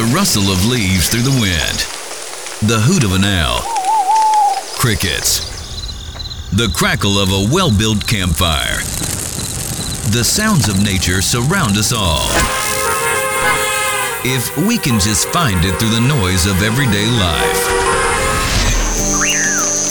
The rustle of leaves through the wind. The hoot of an owl. Crickets. The crackle of a well built campfire. The sounds of nature surround us all. If we can just find it through the noise of everyday life.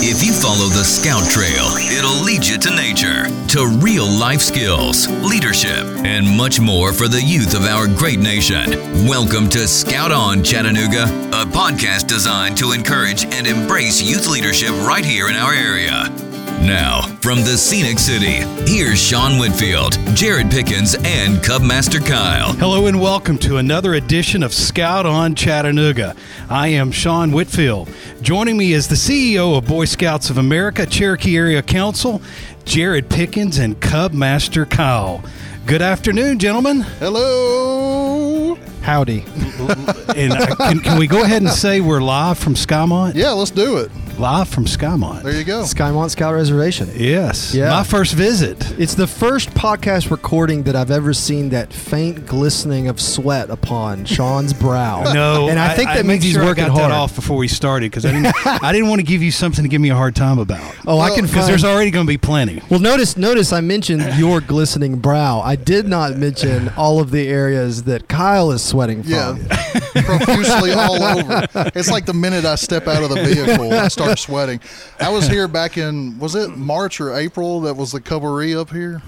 If you follow the Scout Trail, it'll lead you to nature, to real life skills, leadership, and much more for the youth of our great nation. Welcome to Scout On Chattanooga, a podcast designed to encourage and embrace youth leadership right here in our area. Now, from the scenic city, here's Sean Whitfield, Jared Pickens, and Cubmaster Kyle. Hello and welcome to another edition of Scout on Chattanooga. I am Sean Whitfield. Joining me is the CEO of Boy Scouts of America, Cherokee Area Council, Jared Pickens, and Cubmaster Kyle. Good afternoon, gentlemen. Hello. Howdy. and uh, can, can we go ahead and say we're live from Skymont? Yeah, let's do it. Live from Skymont. There you go. Skymont Scout Reservation. Yes. Yeah. My first visit. It's the first podcast recording that I've ever seen that faint glistening of sweat upon Sean's brow. No, and I, think that made means he's sure I working got hard. that off before we started because I didn't. I didn't want to give you something to give me a hard time about. Oh, I can because there's already going to be plenty. well, notice, notice, I mentioned your glistening brow. I did not mention all of the areas that Kyle is sweating from. Yeah, profusely all over. It's like the minute I step out of the vehicle, I start sweating. I was here back in was it March or April? That was the camporee up here.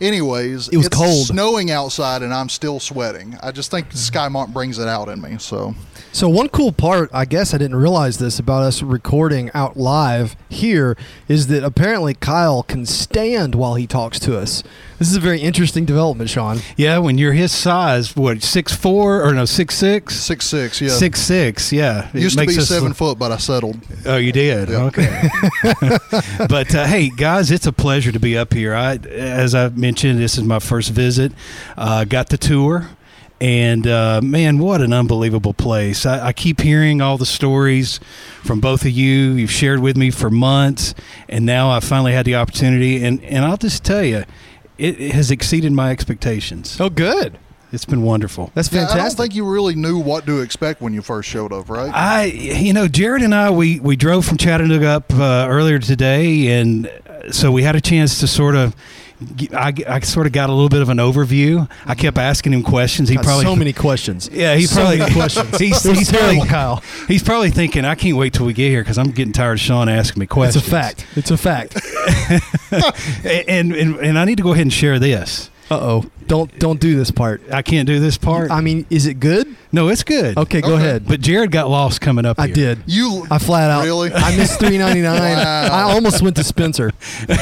Anyways, It was it's cold. snowing outside, and I'm still sweating. I just think Skymont brings it out in me. So So one cool part, I guess I didn't realize this about us recording out live here, is that apparently Kyle can stand while he talks to us. This is a very interesting development, Sean. Yeah, when you're his size, what six four or no six six? six six, yeah. Six six, yeah. It Used to be seven look- foot, but I settled. Oh, you did. Yeah. Okay. but uh, hey, guys, it's a pleasure to be up here. I, as I mentioned, this is my first visit. Uh, got the tour. And uh, man, what an unbelievable place! I, I keep hearing all the stories from both of you. You've shared with me for months, and now I finally had the opportunity. And, and I'll just tell you, it, it has exceeded my expectations. Oh, good. It's been wonderful. That's Yeah, fantastic. I don't think you really knew what to expect when you first showed up, right? I, you know, Jared and I, we, we drove from Chattanooga up uh, earlier today, and uh, so we had a chance to sort of. I, I sort of got a little bit of an overview. I mm-hmm. kept asking him questions. He Got probably so many questions. Yeah, he So probably questions. He's, he's terrible, probably, Kyle. He's probably thinking, I can't wait till we get here because I'm getting tired of Sean asking me questions. It's a fact. It's a fact. and, and and I need to go ahead and share this. Uh oh. Don't don't do this part. I can't do this part. I mean, is it good? no, it's good. Okay, go Okay. ahead. But Jared got lost coming up. I here. did. you I flat out. Really? I missed three ninety nine. Wow. I almost went to Spencer. and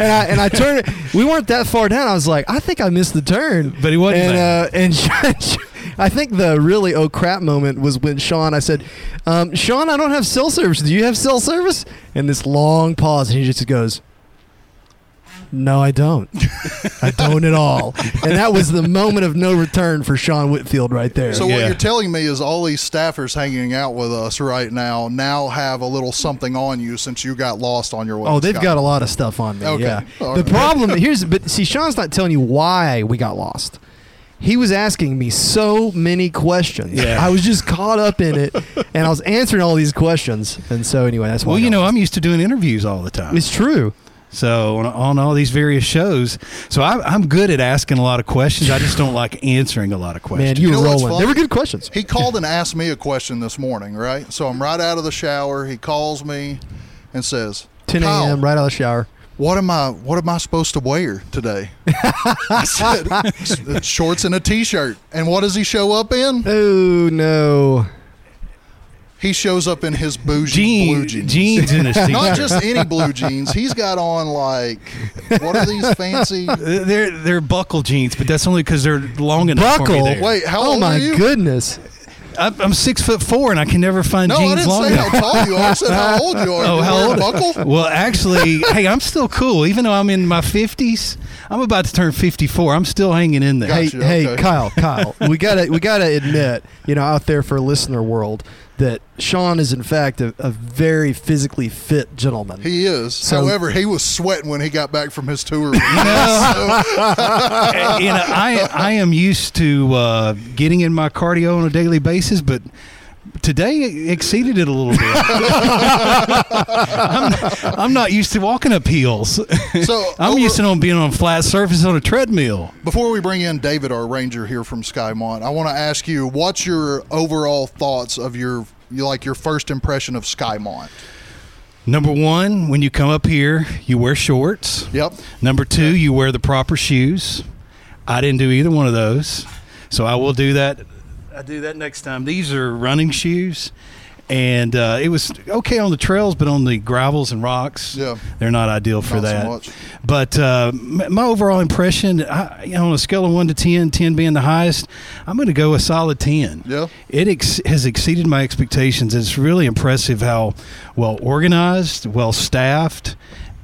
I and I turned. We weren't that far down. I was like, I think I missed the turn. But he wasn't And there. uh, and I think the really oh crap moment was when Sean. I said, um, Sean, I don't have cell service. Do you have cell service? And this long pause, and he just goes. No, I don't. I don't at all. And that was the moment of no return for Sean Whitfield right there. So Yeah. what you're telling me is all these staffers hanging out with us right now now have a little something on you since you got lost on your way. Oh, they've Scotland. got a lot of stuff on me. Okay. Yeah. All the right. problem here's, but see, Sean's not telling you why we got lost. He was asking me so many questions. Yeah. I was just caught up in it, and I was answering all these questions. And so, anyway, that's why. Well, you got know, lost. I'm used to doing interviews all the time. it's true. So on, on all these various shows, so I, I'm good at asking a lot of questions. I just don't like answering a lot of Man, questions. you, You were rolling. They were good questions. He called and asked me a question this morning, right? So I'm right out of the shower. He calls me and says, 10 a.m. right out of the shower. What am I? What am I supposed to wear today? I said shorts and a t-shirt. And what does he show up in? Oh no! He shows up in his bougie blue jeans. jeans in his t-shirt. Not just any blue jeans. He's got on like what are these fancy? they're they're buckle jeans, but that's only because they're long enough for me Buckle. there. Wait, how oh old my are you? goodness! I'm, I'm six foot four, and I can never find No, I jeans didn't long say enough. how tall you are. I said how old you are. Oh, you how old? buckle? Well, actually, hey, I'm still cool. Even though I'm in my 50s, I'm about to turn 54. I'm still hanging in there. Gotcha. Hey, hey. Kyle, Kyle, we gotta we gotta admit, you know, out there for listener world, that Sean is in fact a, a very physically fit gentleman. He is. So- However, he was sweating when he got back from his tour. you know, I I am used to uh, getting in my cardio on a daily basis, but today exceeded it a little bit. I'm, I'm not used to walking up hills. So I'm over- used to on being on flat surface on a treadmill. Before we bring in David, our ranger here from Skymont, I want to ask you, what's your overall thoughts of your, like your first impression of Skymont? Number one, when you come up here, you wear shorts. Yep. Number two, you wear the proper shoes. I didn't do either one of those, so I will do that. I do that next time. These are running shoes, and uh, it was okay on the trails, but on the gravels and rocks, Yeah. they're not ideal for Not so that. much. But uh, my overall impression, I, you know, on a scale of one to 10, 10 being the highest, I'm going to go a solid ten. Yeah. It ex- has exceeded my expectations. It's really impressive how well organized, well staffed,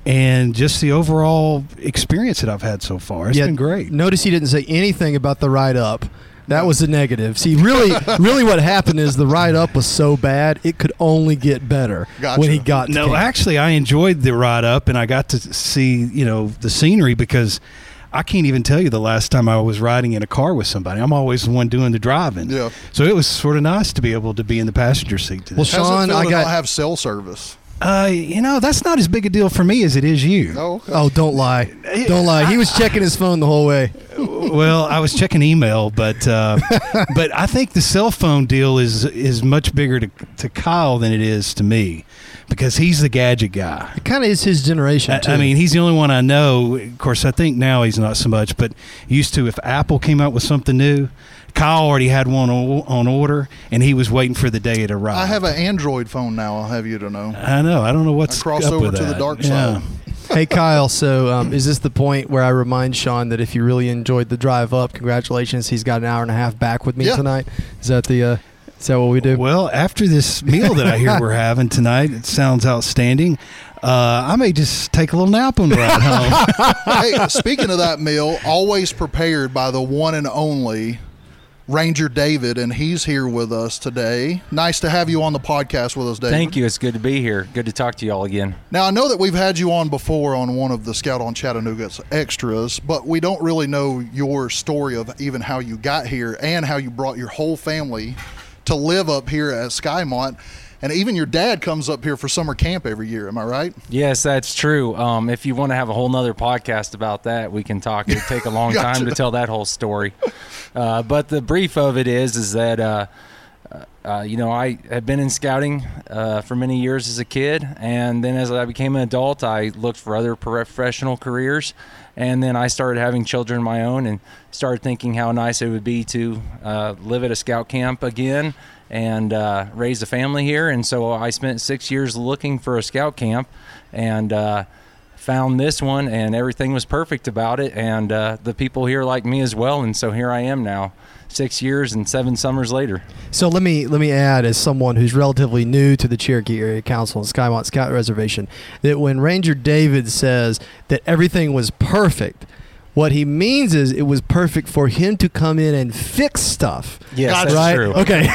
and just the overall experience that I've had so far. It's Yeah, been great. Notice he didn't say anything about the ride up. That was a negative. See, really, really, what happened is the ride up was so bad it could only get better Gotcha. when he got. To No, camp. actually, I enjoyed the ride up, and I got to see you know the scenery because I can't even tell you the last time I was riding in a car with somebody. I'm always the one doing the driving. Yeah. So it was sort of nice to be able to be in the passenger seat today. Well, How's it Sean, I got- not have cell service? uh, you know, that's not as big a deal for me as it is you. Oh, okay. Oh, don't lie! Don't lie. He was checking his phone the whole way. Well, I was checking email, but uh, but I think the cell phone deal is is much bigger to to Kyle than it is to me because he's the gadget guy. It kind of is his generation. I, too. I mean, he's the only one I know. Of course, I think now he's not so much, but used to if Apple came out with something new, Kyle already had one o- on order, and he was waiting for the day it arrived. I have an Android phone now. I'll have you to know. I know. I don't know what's I crossed up over with to the that. dark Yeah. Side. hey Kyle, so um, is this the point where I remind Sean that if you really enjoyed the drive up, congratulations, he's got an hour and a half back with me Yeah. tonight. Is that the? Uh, is that what we do? Well, after this meal that I hear we're having tonight, it sounds outstanding. Uh, I may just take a little nap on the ride home. hey, speaking of that meal, always prepared by the one and only Ranger David, and he's here with us today. Nice to have you on the podcast with us, David. Thank you. It's good to be here. Good to talk to you all again. Now, I know that we've had you on before on one of the Scout on Chattanooga's extras, but we don't really know your story of even how you got here and how you brought your whole family to live up here at Skymont. And even your dad comes up here for summer camp every year. Am I right? Yes, that's true. Um, if you want to have a whole nother podcast about that, we can talk. It'd take a long Gotcha. time to tell that whole story. Uh, but the brief of it is, is that uh, uh, you know I had been in scouting uh, for many years as a kid, and then as I became an adult, I looked for other professional careers, and then I started having children of my own, and started thinking how nice it would be to uh, live at a scout camp again and uh, raise a family here. And so I spent six years looking for a scout camp, and uh, found this one, and everything was perfect about it, and uh, the people here like me as well. And so here I am now, six years and seven summers later. So let me let me add, as someone who's relatively new to the Cherokee Area Council and Skymont Scout Reservation, that when Ranger David says that everything was perfect, what he means is it was perfect for him to come in and fix stuff. Yes, that's right? true. Okay.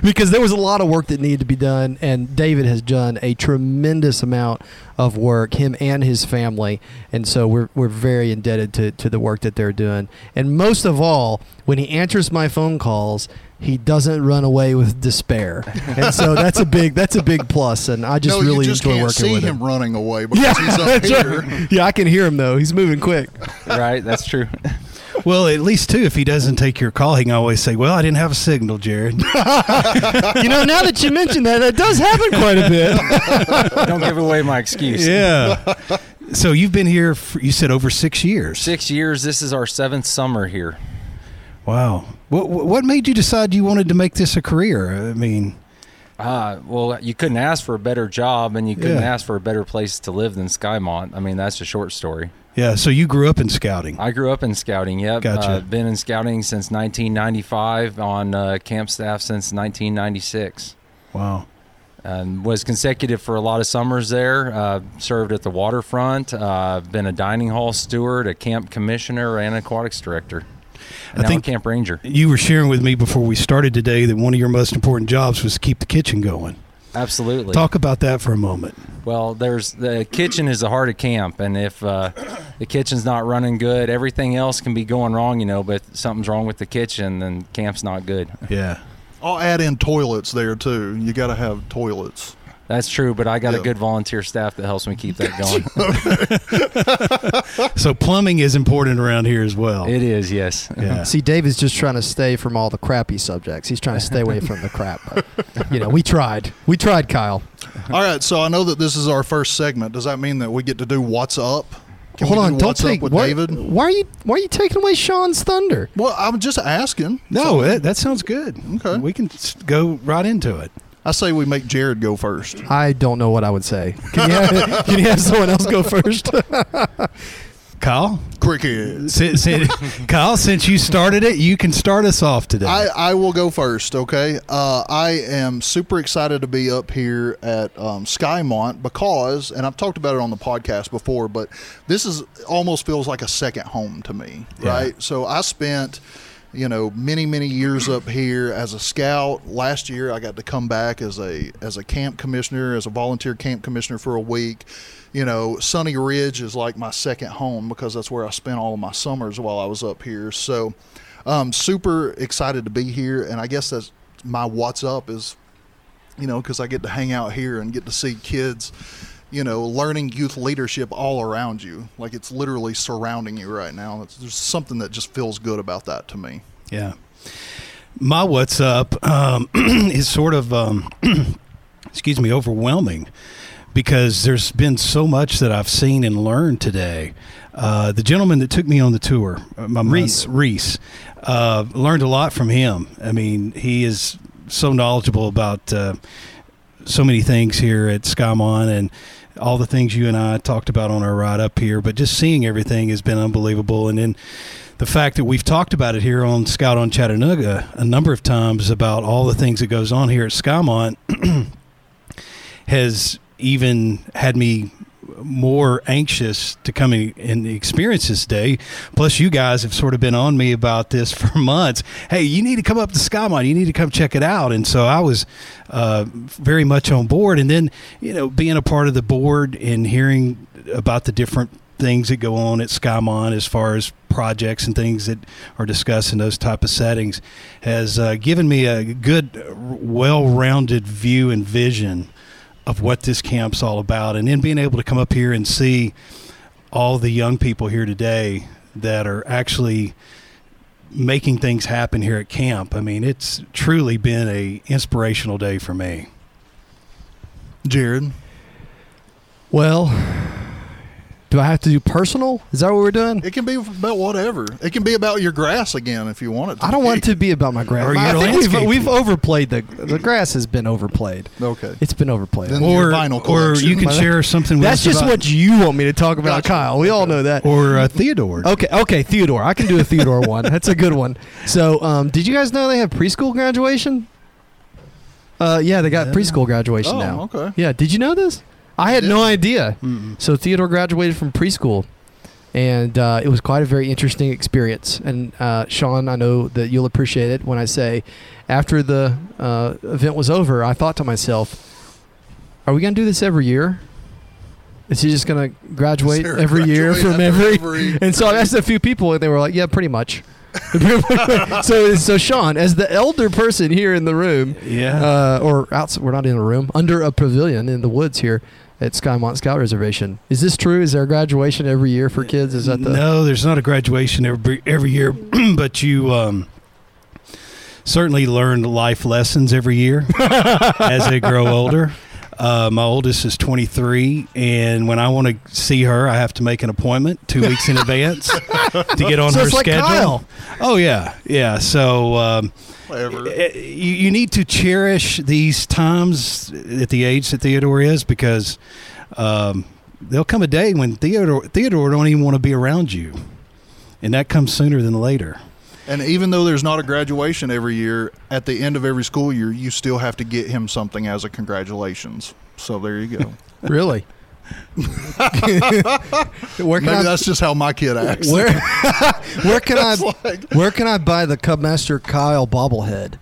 because there was a lot of work that needed to be done, and David has done a tremendous amount of work, him and his family. And so we're, we're very indebted to, to the work that they're doing. And most of all, when he answers my phone calls, he doesn't run away with despair. And so that's a big that's a big plus. plus and I just no, really just enjoy can't working see with him him. running away because Yeah, he's up that's here. right. yeah, I can hear him though. He's moving quick. right, that's true. well, at least too, if he doesn't take your call, he can always say, "Well, I didn't have a signal, Jared." you know, now that you mention that, that does happen quite a bit. Don't give away my excuse. yeah. So you've been here, for, you said over six years. Six years. This is our seventh summer here. Wow. What what made you decide you wanted to make this a career? I mean, Uh, well, you couldn't ask for a better job, and you couldn't Yeah. ask for a better place to live than Skymont. I mean, that's a short story. yeah. So you grew up in scouting. I grew up in scouting. Yep, Gotcha. Uh, been in scouting since 1995. On uh, camp staff since 1996. Wow. and was consecutive for a lot of summers there. Uh, served at the waterfront. Uh, been a dining hall steward, a camp commissioner, and aquatics director. And I think I'm Camp Ranger. you were sharing with me before we started today that one of your most important jobs was to keep the kitchen going. Absolutely. Talk about that for a moment. Well, there's the kitchen is the heart of camp, and if uh, the kitchen's not running good, everything else can be going wrong, you know. But if something's wrong with the kitchen, then camp's not good. Yeah. I'll add in toilets there too. You got to have toilets. That's true, but I got Yeah. a good volunteer staff that helps me keep that going. So plumbing is important around here as well. it is, yes. yeah. See, Dave is just trying to stay from all the crappy subjects. He's trying to stay away from the crap. But, you know, we tried. We tried, Kyle. All right, so I know that this is our first segment. Does that mean that we get to do what's up? Can Hold we on, do don't what's take. with why, David. why are you? Why are you taking away Sean's thunder? Well, I'm just asking. No, that, that sounds good. Okay. We can go right into it. I say we make Jared go first. I don't know what I would say. Can you have, can you have someone else go first? Kyle, Cricket. since, since, Kyle, since you started it, you can start us off today. I, I will go first, okay? Uh, I am super excited to be up here at um, Skymont because, and I've talked about it on the podcast before, but this is almost feels like a second home to me, Yeah. right? So I spent, you know, many many years up here as a scout. Last year, I got to come back as a as a camp commissioner, as a volunteer camp commissioner for a week. You know, Sunny Ridge is like my second home because that's where I spent all of my summers while I was up here. So, um, super excited to be here, and I guess that's my what's up is, you know, because I get to hang out here and get to see kids, you know, learning youth leadership all around you. Like it's literally surrounding you right now. It's, there's something that just feels good about that to me. Yeah. My what's up um, is sort of, um, excuse me, overwhelming because there's been so much that I've seen and learned today. Uh, the gentleman that took me on the tour, uh, my Reese. Reese, uh, learned a lot from him. I mean, he is so knowledgeable about uh, so many things here at Skymont and all the things you and I talked about on our ride up here. But just seeing everything has been unbelievable. And then the fact that we've talked about it here on Scout on Chattanooga a number of times about all the things that goes on here at Skymont has even had me more anxious to come in and experience this day. Plus, you guys have sort of been on me about this for months. Hey, you need to come up to Skymont. You need to come check it out. And so I was uh, very much on board. And then, you know, being a part of the board and hearing about the different things that go on at Skymont as far as projects and things that are discussed in those type of settings has uh, given me a good, well-rounded view and vision of what this camp's all about, and then being able to come up here and see all the young people here today that are actually making things happen here at camp. I mean, it's truly been a inspirational day for me. Jared, well, do I have to do personal? Is that what we're doing? it can be about whatever. It can be about your grass again if you want it. To I don't be. want it to be about my grass. Or I your think we've, landscaping. we've overplayed the the grass has been overplayed. Okay. It's been overplayed. Then- your Or, vinyl or collection. you can share something. With That's us just about- what you want me to talk about, Gotcha. Kyle. We all know that. Or uh, Theodore. Okay, okay, Theodore. I can do a Theodore one. That's a good one. So, um, did you guys know they have preschool graduation? Uh, yeah, they got Yeah. preschool graduation Oh, now. okay. Yeah, did you know this? I had no idea. Mm-mm. So Theodore graduated from preschool, and uh, it was quite a very interesting experience. And uh, Sean, I know that you'll appreciate it when I say, after the uh, event was over, I thought to myself, "Are we going to do this every year? Is he just going to graduate every year from every?" every- And so I asked a few people, and they were like, "Yeah, pretty much." so, so Sean, as the elder person here in the room, Yeah. uh, or outside, we're not in a room, under a pavilion in the woods here at Skymont Scout Reservation. Is this true? Is there a graduation every year for kids? Is that the no? There's not a graduation every every year, but you um, certainly learn life lessons every year as they grow older. Uh, my oldest is 23, and when I want to see her, I have to make an appointment two weeks in advance to get on So her it's like schedule. Kyle. Oh yeah, yeah. So um, Whatever. eh, you, you need to cherish these times at the age that Theodore is because um, there'll come a day when Theodore Theodore don't even want to be around you, and that comes sooner than later. And even though there's not a graduation every year, at the end of every school year, you still have to get him something as a congratulations. So there you go. really? where can Maybe I, that's just how my kid acts. where where can I like- where can I buy the Cubmaster Kyle bobblehead?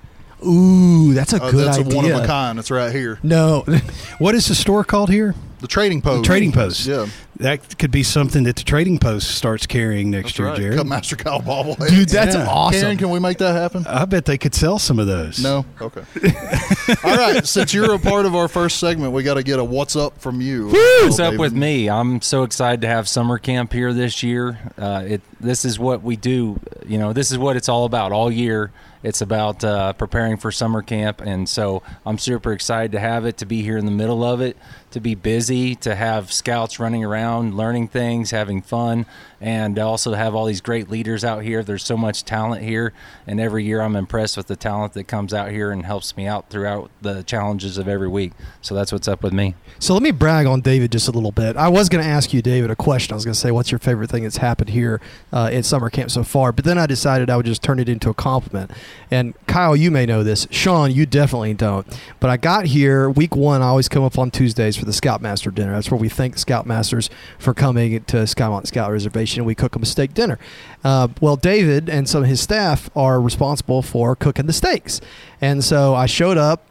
Ooh, that's a Uh, good that's idea. a one of a kind. It's right here. No, What is the store called here? The trading post. The Trading Post. Yeah. That could be something that the Trading Post starts carrying next That's year, right. Jared. Cubmaster Kyle bobblehead. dude, that's Yeah. awesome. Ken, can we make that happen? I bet they could sell some of those. No. Okay. All right. Since you're a part of our first segment, we got to get a "What's up" from you. What's Well, up with me? I'm so excited to have summer camp here this year. Uh, it this is what we do. You know, this is what it's all about all year. It's about uh, preparing for summer camp, and so I'm super excited to have it, to be here in the middle of it, to be busy, to have scouts running around, learning things, having fun, and also to have all these great leaders out here. There's so much talent here, and every year I'm impressed with the talent that comes out here and helps me out throughout the challenges of every week. So that's what's up with me. So let me brag on David just a little bit. I was going to ask you, David, a question. I was going to say, "What's your favorite thing that's happened here uh, at summer camp so far?" But then I decided I would just turn it into a compliment. And Kyle, you may know this. Sean, you definitely don't. But I got here week one. I always come up on Tuesdays for the Scoutmaster dinner. That's where we thank Scoutmasters for coming to Skymont Scout Reservation. We cook them a steak dinner. Uh, well, David and some of his staff are responsible for cooking the steaks, and so I showed up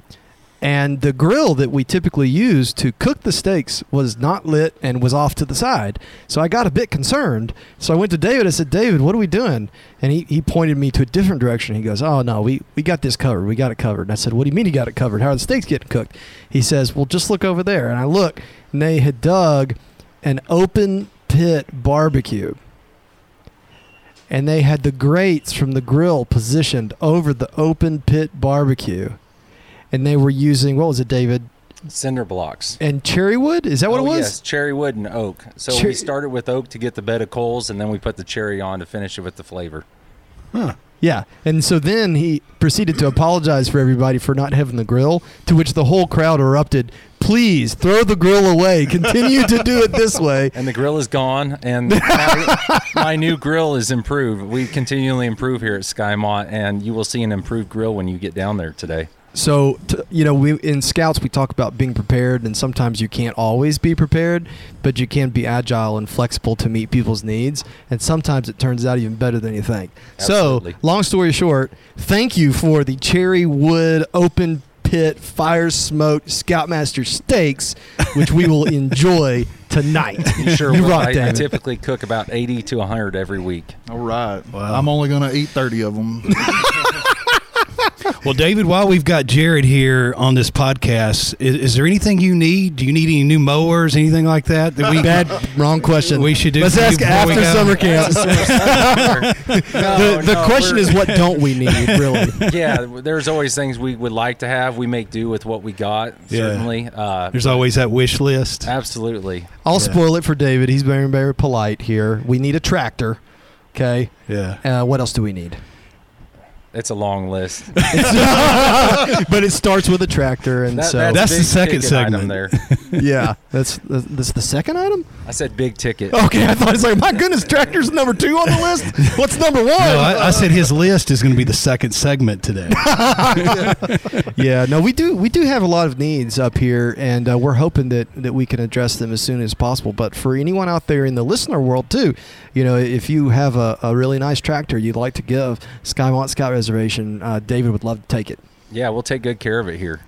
and the grill that we typically use to cook the steaks was not lit and was off to the side. So I got a bit concerned. So I went to David. I said, David, what are we doing? And he, he pointed me to a different direction. He goes, Oh, no, we, we got this covered. We got it covered. And I said, What do you mean you got it covered? How are the steaks getting cooked? He says, Well, just look over there. And I look, and they had dug an open pit barbecue. And they had the grates from the grill positioned over the open pit barbecue and they were using what was it, David? Cinder blocks. And cherry wood? Is that what oh, it was? Yes, cherry wood and oak. So Cher- we started with oak to get the bed of coals, and then we put the cherry on to finish it with the flavor. Huh. Yeah. And so then he proceeded to apologize for everybody for not having the grill, to which the whole crowd erupted. Please throw the grill away. Continue to do it this way. And the grill is gone, and my, my new grill is improved. We continually improve here at Skymont, and you will see an improved grill when you get down there today. So, t- you know, we in scouts we talk about being prepared, and sometimes you can't always be prepared, but you can be agile and flexible to meet people's needs, and sometimes it turns out even better than you think. Absolutely. So, long story short, thank you for the cherry wood open pit fire smoked Scoutmaster steaks, which we will enjoy tonight. You sure You will. rock, I, I typically cook about 80 to 100 every week. All right. Wow. I'm only going to eat 30 of them. Well, David, while we've got Jared here on this podcast, is, is there anything you need? Do you need any new mowers, anything like that? That we Bad, wrong question. We should do Let's ask after go. summer camp. the the no, question is, what don't we need, really? yeah, there's always things we would like to have. We make do with what we got, Yeah. certainly. Uh, There's always that wish list. absolutely. I'll Yeah. spoil it for David. He's very, very polite here. We need a tractor. Okay. Yeah. Uh, what else do we need? It's a long list. but it starts with a tractor, and That- so That's the big second ticket item segment. there. yeah, that's that's the second item. I said big ticket. Okay, I thought it's like my goodness, tractor's number two on the list. What's number one? No, I, I said his list is going to be the second segment today. yeah, no, we do we do have a lot of needs up here, and uh, we're hoping that that we can address them as soon as possible. But for anyone out there in the listener world too, you know, if you have a, a really nice tractor you'd like to give Skymont Scout Reservation, uh, David would love to take it. Yeah, we'll take good care of it here.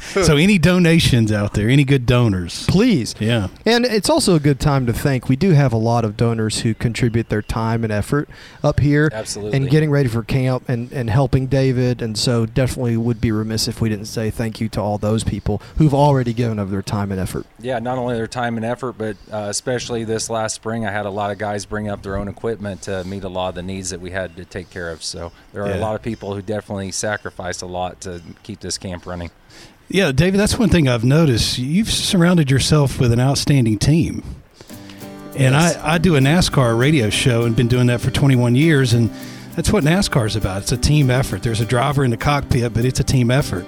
so, any donations out there? Any good donors? Please. Yeah. And it's also a good time to thank. We do have a lot of donors who contribute their time and effort up here Absolutely. and getting ready for camp and, and helping David. And so definitely would be remiss if we didn't say thank you to all those people who've already given of their time and effort. Yeah, not only their time and effort, but uh, especially this last spring, I had a lot of guys bring up their own equipment to meet a lot of the needs that we had to take care of. So there are Yeah. a lot of people who definitely sacrificed a lot to keep this camp running. Yeah, David, that's one thing I've noticed. You've surrounded yourself with an outstanding team. And Yes. I, I do a NASCAR radio show and been doing that for 21 years. And that's what NASCAR is about. It's a team effort. There's a driver in the cockpit, but it's a team effort.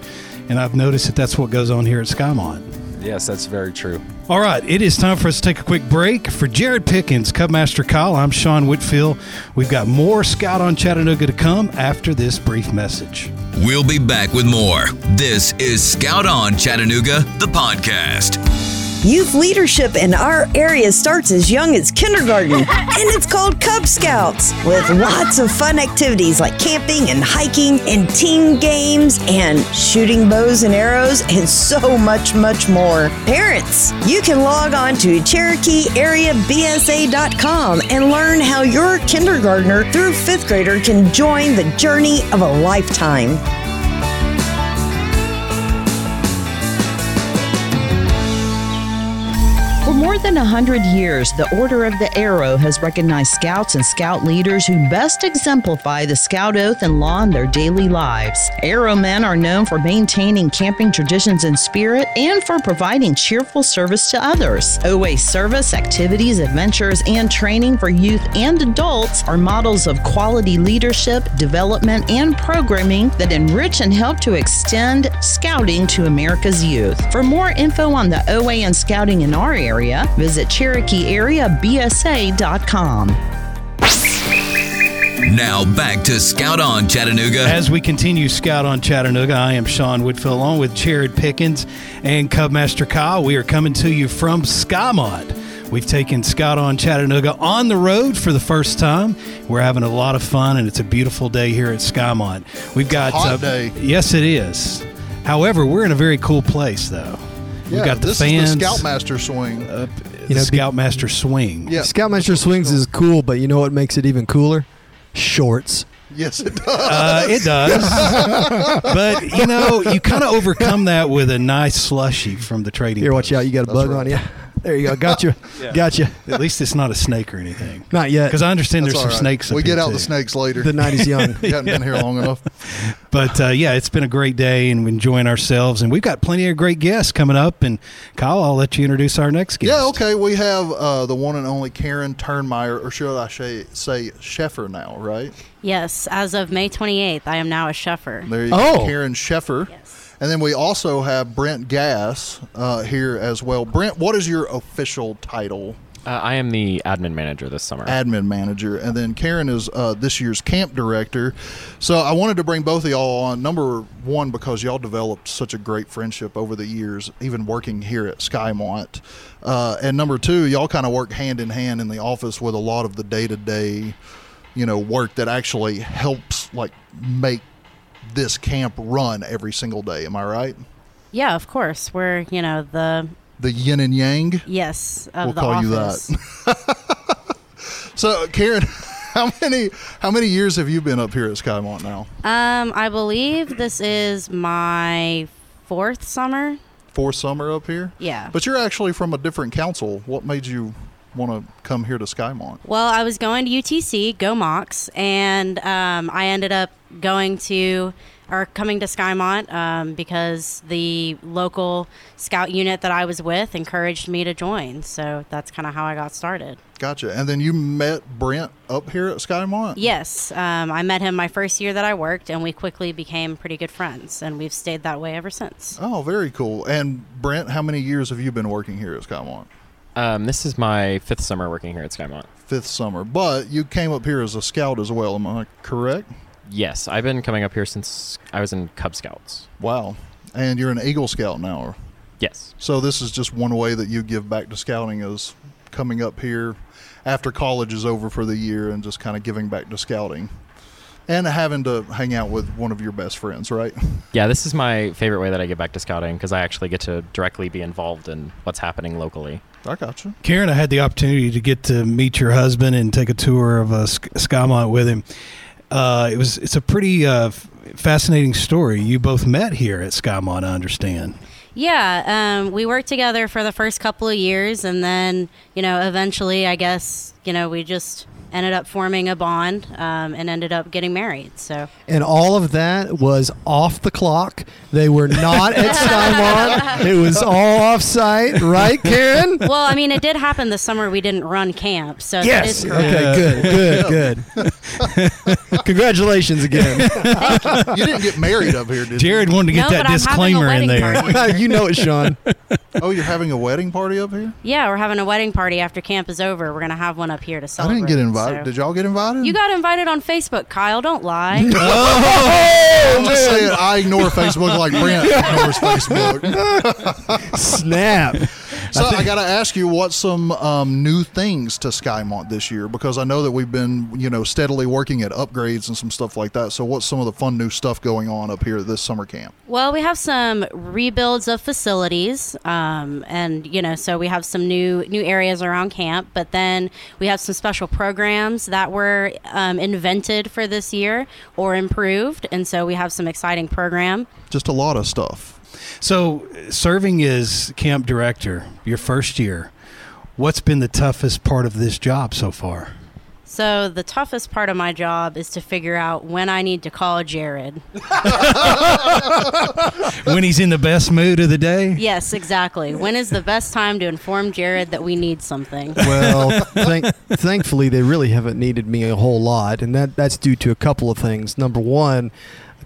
And I've noticed that that's what goes on here at Skymont. Yes, that's very true. All right, it is time for us to take a quick break. For Jared Pickens, Cubmaster Kyle, I'm Sean Whitfield. We've got more Scout on Chattanooga to come after this brief message. We'll be back with more. This is Scout on Chattanooga, the podcast. Youth leadership in our area starts as young as kindergarten, and it's called Cub Scouts, with lots of fun activities like camping and hiking and team games and shooting bows and arrows and so much, much more. Parents, you can log on to CherokeeAreaBSA.com and learn how your kindergartner through fifth grader can join the journey of a lifetime. Than a hundred years, the Order of the Arrow has recognized scouts and scout leaders who best exemplify the scout oath and law in their daily lives. Arrow men are known for maintaining camping traditions and spirit and for providing cheerful service to others. OA service, activities, adventures, and training for youth and adults are models of quality leadership, development, and programming that enrich and help to extend scouting to America's youth. For more info on the OA and scouting in our area, visit CherokeeAreaBSA.com. Now back to Scout On Chattanooga. As we continue Scout on Chattanooga, I am Sean Whitfield along with Jared Pickens and Cubmaster Kyle. We are coming to you from Skymont. We've taken Scout on Chattanooga on the road for the first time. We're having a lot of fun, and it's a beautiful day here at Skymont. We've got hot day. Yes, it is. However, we're in a very cool place, though. We've Yeah, got the this fans. is the Scoutmaster swing. uh, You know, be- Scoutmaster swing. yeah, Scoutmaster Swings is cool, but you know what makes it even cooler? Shorts. yes, it does. Uh, it does. but, you know, you kind of overcome that with a nice slushy from the trading Here, watch out. You got a That's bug right. on you. There you go. Got you. Got you. At least it's not a snake or anything. Not yet. Because I understand That's there's all some right. snakes. up We get here, out too. the snakes later. The night is young. you haven't been here long enough. But uh, yeah, it's been a great day and we're enjoying ourselves. And we've got plenty of great guests coming up. And Kyle, I'll let you introduce our next guest. Yeah, okay. We have uh, the one and only Karen Turnmeyer, or should I say, say Sheffer now, right? Yes, as of May 28th, I am now a Sheffer. There you Oh. go, Karen Sheffer. Yes. And then we also have Brent Gass uh, here as well. Brent, what is your official title? Uh, I am the admin manager this summer. admin manager, and then Karen is uh, this year's camp director. So I wanted to bring both of y'all on. Number one, because y'all developed such a great friendship over the years, even working here at Skymont. Uh, and number two, y'all kind of work hand in hand in the office with a lot of the day to day, you know, work that actually helps like make this camp run every single day. Am I right? Yeah, of course. We're, you know, the The yin and yang. yes of We'll call you that. So, Karen, how many how many years have you been up here at Skymont now? Um, I believe this is my fourth summer. Fourth summer up here. Yeah. But you're actually from a different council. What made you want to come here to Skymont? Well, I was going to UTC, go Mocs, and um, I ended up going to or coming to Skymont um, because the local scout unit that I was with encouraged me to join. So that's kind of how I got started. Gotcha. And then you met Brent up here at Skymont. Yes, um, I met him my first year that I worked, and we quickly became pretty good friends, and we've stayed that way ever since. Oh, very cool. And Brent, how many years have you been working here at Skymont? Um, this is my fifth summer working here at Skymont. Fifth summer. But you came up here as a scout as well. Am I correct? Yes, I've been coming up here since I was in Cub Scouts. Wow. And you're an Eagle Scout now. Yes. So this is just one way that you give back to scouting is coming up here after college is over for the year and just kind of giving back to scouting. And having to hang out with one of your best friends, right? Yeah, this is my favorite way that I get back to scouting because I actually get to directly be involved in what's happening locally. I got you. Karen, I had the opportunity to get to meet your husband and take a tour of uh, Skymont with him. Uh, it was it's a pretty uh, fascinating story. You both met here at Skymont, I understand. Yeah, um, we worked together for the first couple of years, and then, you know, eventually, I guess, you know, we just ended up forming a bond um, and ended up getting married. So, And all of that was off the clock. They were not at Skymont. It was all off site, right, Karen? well, I mean, it did happen the summer we didn't run camp. So, that Yes. is correct. Okay, good, good, good. Congratulations again. You didn't get married up here, did Jared wanted to get No, that but I'm having a disclaimer in wedding there. party. you know it, Sean. you? Oh, you're having a wedding party up here? Yeah, we're having a wedding party after camp is over. We're going to have one up here to celebrate. I celebrate. didn't get invited. so- Did y'all get invited? You got invited on Facebook, Kyle. Don't lie. Oh, I'm just saying I ignore Facebook like Brent ignores Facebook. Snap. So I, got to ask you, what's some um, new things to Skymont this year? Because I know that we've been, you know, steadily working at upgrades and some stuff like that. So what's some of the fun new stuff going on up here this summer camp? Well, we have some rebuilds of facilities, um, and you know, so we have some new new areas around camp. But then we have some special programs that were um, invented for this year or improved, and so we have some exciting program. Just a lot of stuff. So, serving as camp director, your first year, what's been the toughest part of this job so far? So the toughest part of my job is to figure out when I need to call Jared. when he's in the best mood of the day? Yes, exactly. When is the best time to inform Jared that we need something? Well, thank, thankfully, they really haven't needed me a whole lot, and that that's due to a couple of things. Number one,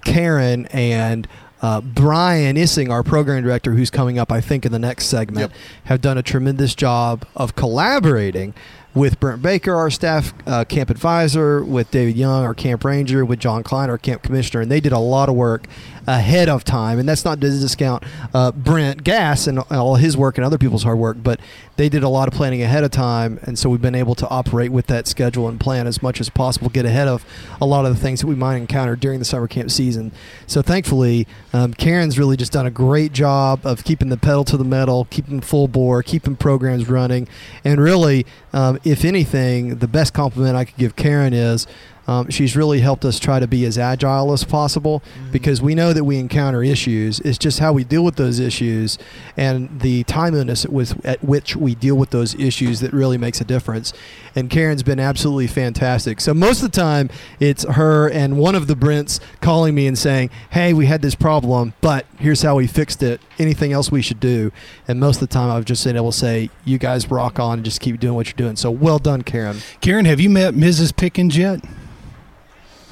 Karen and uh, Brian Issing, our program director, who's coming up, I think, in the next segment, Yep. have done a tremendous job of collaborating with Brent Baker, our staff uh, camp advisor, with David Young, our camp ranger, with John Klein, our camp commissioner, and they did a lot of work ahead of time. And that's not to discount uh, Brent Gass and all his work and other people's hard work, but they did a lot of planning ahead of time, and so we've been able to operate with that schedule and plan as much as possible, get ahead of a lot of the things that we might encounter during the summer camp season. So thankfully, um, Karen's really just done a great job of keeping the pedal to the metal, keeping full bore, keeping programs running, and really, um, if anything, the best compliment I could give Karen is. Um, she's really helped us try to be as agile as possible because we know that we encounter issues. It's just how we deal with those issues and the timeliness with at which we deal with those issues that really makes a difference. And Karen's been absolutely fantastic. So most of the time, it's her and one of the Brents calling me and saying, "Hey, we had this problem, but here's how we fixed it. Anything else we should do?" And most of the time, I've just been able to say, "You guys rock on and just keep doing what you're doing." So well done, Karen. Karen, have you met Mrs. Pickens yet?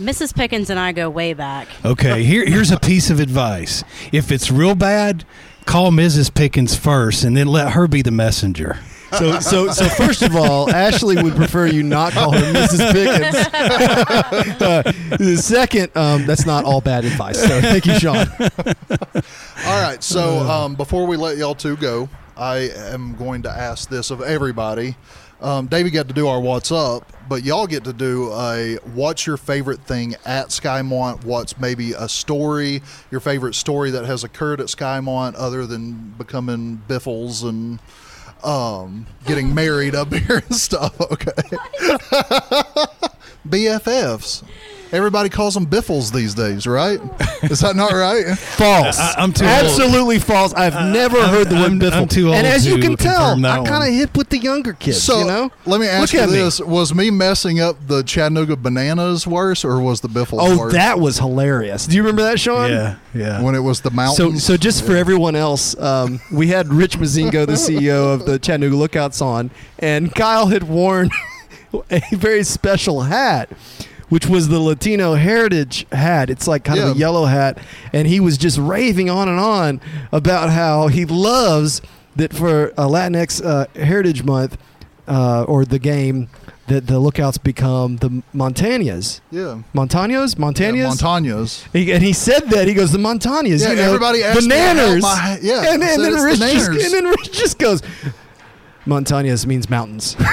Mrs. Pickens and I go way back. Okay, here, here's a piece of advice. If it's real bad, call Mrs. Pickens first and then let her be the messenger. So, so, so first of all, Ashley would prefer you not call her Mrs. Pickens. Uh, the second, um, that's not all bad advice. So, thank you, Sean. All right. So um, before we let y'all two go, I am going to ask this of everybody. Um, David got to do our what's up, but y'all get to do a what's your favorite thing at Skymont? What's maybe a story, your favorite story that has occurred at Skymont other than becoming Biffles and um, getting married up here and stuff. Okay. BFFs. Everybody calls them Biffles these days, right? Is that not right? False. I- I'm too old. Absolutely false. I've never I'm- heard the word I'm- biffle. I'm too And old as you can tell, confirm that I kind of hip with the younger kids. So you know. let me ask Look you at me. this: Was me messing up the Chattanooga bananas worse, or was the Biffles Oh, worse? that was hilarious. Do you remember that, Sean? Yeah, yeah. when it was the So, mountains. so just for everyone else, um, we had Rich Mozingo, the CEO of the Chattanooga Lookouts, on, and Kyle had worn a very special hat, which was the Latino heritage hat. It's like kind of a yellow hat, and he was just raving on and on about how he loves that for uh, Latinx uh, Heritage Month uh, or the game. That the lookouts become the Montañas. yeah, Montaños? Montañas? yeah. He, and he said that he goes the Montañas. Yeah, you know, everybody asked how bananas. my- yeah, and, and then Rich the just, and then Rich just goes. Montañas means mountains.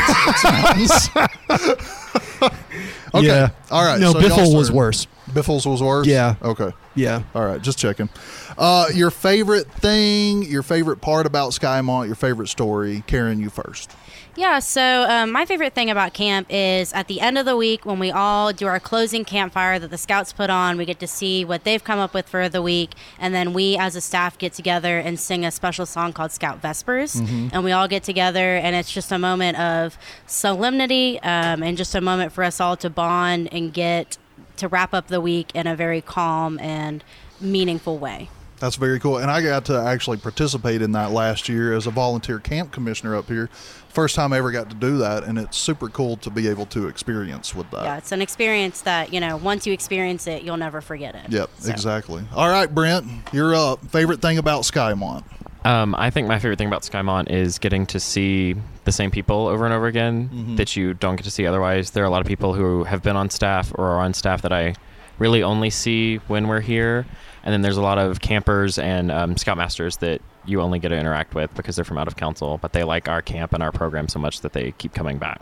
Okay, Yeah. all right. No, so Biffle was worse. Biffles was worse. Yeah. Okay. Yeah. All right, just checking. Uh, your favorite thing, your favorite part about Skymont, your favorite story. Karen, you first. Yeah, so um, my favorite thing about camp is at the end of the week when we all do our closing campfire that the scouts put on, we get to see what they've come up with for the week, and then we as a staff get together and sing a special song called Scout Vespers, and we all get together, and it's just a moment of solemnity um, and just a moment for us all to bond and get to wrap up the week in a very calm and meaningful way. That's very cool. And I got to actually participate in that last year as a volunteer camp commissioner up here. First time I ever got to do that, and it's super cool to be able to experience with that. Yeah, it's an experience that, you know, once you experience it, you'll never forget it. Yep, So. exactly. All right, Brent, you're up. Favorite thing about Skymont? Um, I think my favorite thing about Skymont is getting to see the same people over and over again Mm-hmm. that you don't get to see otherwise. There are a lot of people who have been on staff or are on staff that I really only see when we're here. And then there's a lot of campers and um, scoutmasters that you only get to interact with because they're from out of council, but they like our camp and our program so much that they keep coming back.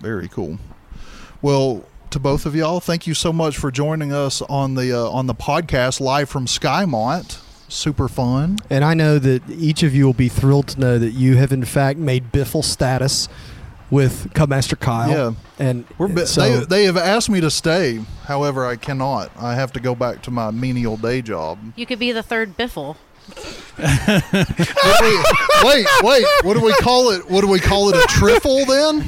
Very cool. Well, to both of y'all, thank you so much for joining us on the uh, on the podcast live from Skymont. Super fun. And I know that each of you will be thrilled to know that you have in fact made Biffle status with Cubmaster Kyle. Yeah. And We're bi- so they, they have asked me to stay. However, I cannot. I have to go back to my menial day job. You could be the third Biffle. What do we- wait, wait. What do we call it? What do we call it? A trifle then?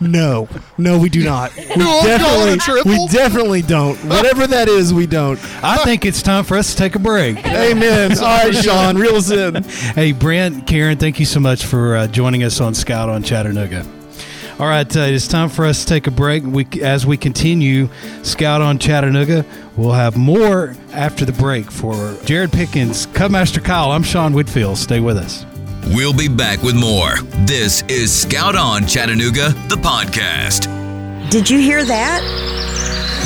No, no, we do not. We don't call it a definitely, triple? we definitely don't. Whatever that is, we don't. I think it's time for us to take a break. Amen. All right, Sean, reel us in. Hey, Brent, Karen, thank you so much for uh, joining us on Scout on Chattanooga. All right, uh, it's time for us to take a break. We, as we continue Scout on Chattanooga, we'll have more after the break. For Jared Pickens, Cubmaster Kyle, I'm Sean Whitfield. Stay with us. We'll be back with more. This is Scout On Chattanooga, the podcast. Did you hear that?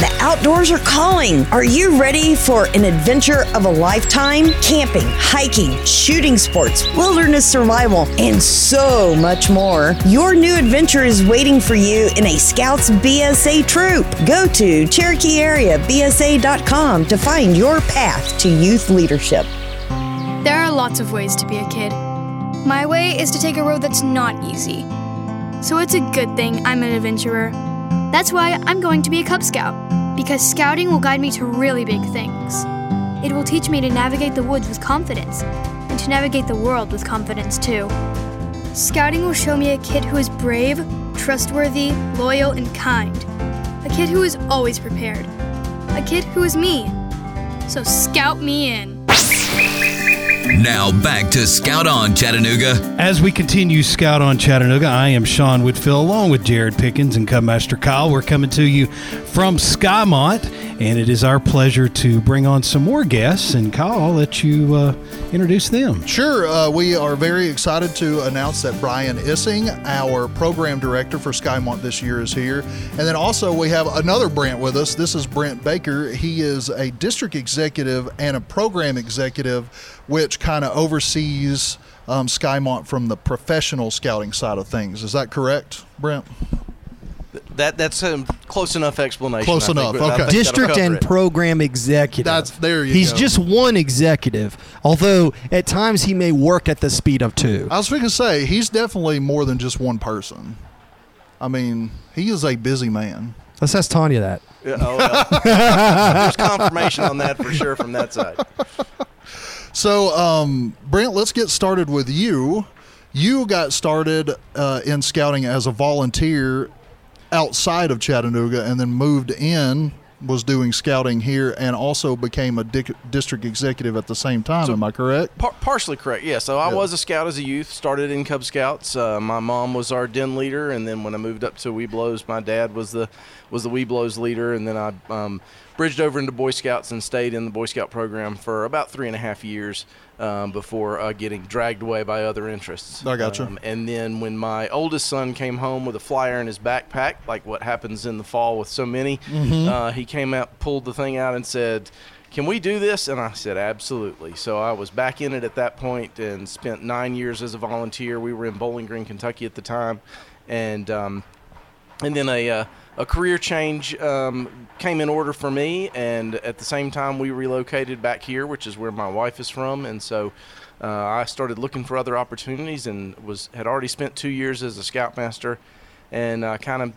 The outdoors are calling. Are you ready for an adventure of a lifetime? Camping, hiking, shooting sports, wilderness survival, and so much more. Your new adventure is waiting for you in a Scouts BSA troop. Go to CherokeeAreaBSA.com to find your path to youth leadership. There are lots of ways to be a kid. My way is to take a road that's not easy. So it's a good thing I'm an adventurer. That's why I'm going to be a Cub Scout, because scouting will guide me to really big things. It will teach me to navigate the woods with confidence, and to navigate the world with confidence too. Scouting will show me a kid who is brave, trustworthy, loyal, and kind. A kid who is always prepared. A kid who is me. So scout me in. Now back to Scout On Chattanooga. As we continue Scout on Chattanooga, I am Sean Whitfield along with Jared Pickens and Cubmaster Kyle. We're coming to you from Skymont, and it is our pleasure to bring on some more guests. And Kyle, I'll let you uh, introduce them. Sure. Uh, we are very excited to announce that Brian Issing, our program director for Skymont this year, is here. And then also we have another Brent with us. This is Brent Baker. He is a district executive and a program executive, which kind of oversees um, Skymont from the professional scouting side of things. Is that correct, Brent? That that's a close enough explanation. Close I think. enough, think okay. District and it. program executive. That's- there you He's go. just one executive, although at times he may work at the speed of two. I was going to say, he's definitely more than just one person. I mean, he is a busy man. Let's ask Tanya that. Yeah, oh, well. There's confirmation on that for sure from that side. So, um, Brent, let's get started with you. You got started uh, in scouting as a volunteer outside of Chattanooga and then moved in, was doing scouting here, and also became a dic- district executive at the same time. Am I correct? Par- partially correct. Yeah. So I Yeah. was a scout as a youth. Started in Cub Scouts. Uh, my mom was our den leader, and then when I moved up to Webelos, my dad was the was the Webelos leader, and then I um, bridged over into Boy Scouts and stayed in the Boy Scout program for about three and a half years um, before uh, getting dragged away by other interests. I gotcha. Um, and then when my oldest son came home with a flyer in his backpack, like what happens in the fall with so many, Mm-hmm. uh, he came out, pulled the thing out, and said, "Can we do this?" And I said, "Absolutely." So I was back in it at that point and spent nine years as a volunteer. We were in Bowling Green, Kentucky at the time, and um, and then a uh, a career change um, came in order for me, and at the same time we relocated back here, which is where my wife is from, and so uh, I started looking for other opportunities, and was had already spent two years as a scoutmaster, and kind of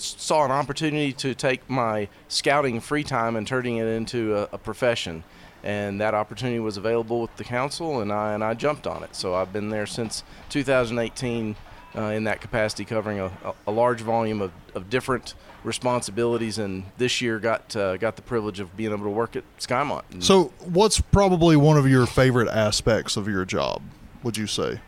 saw an opportunity to take my scouting free time and turning it into a, a profession. And that opportunity was available with the council, and I and I jumped on it. So I've been there since 2018 uh, in that capacity, covering a, a, large volume of, of different responsibilities. And this year got uh, got the privilege of being able to work at Skymont. And So, what's probably one of your favorite aspects of your job? Would you say?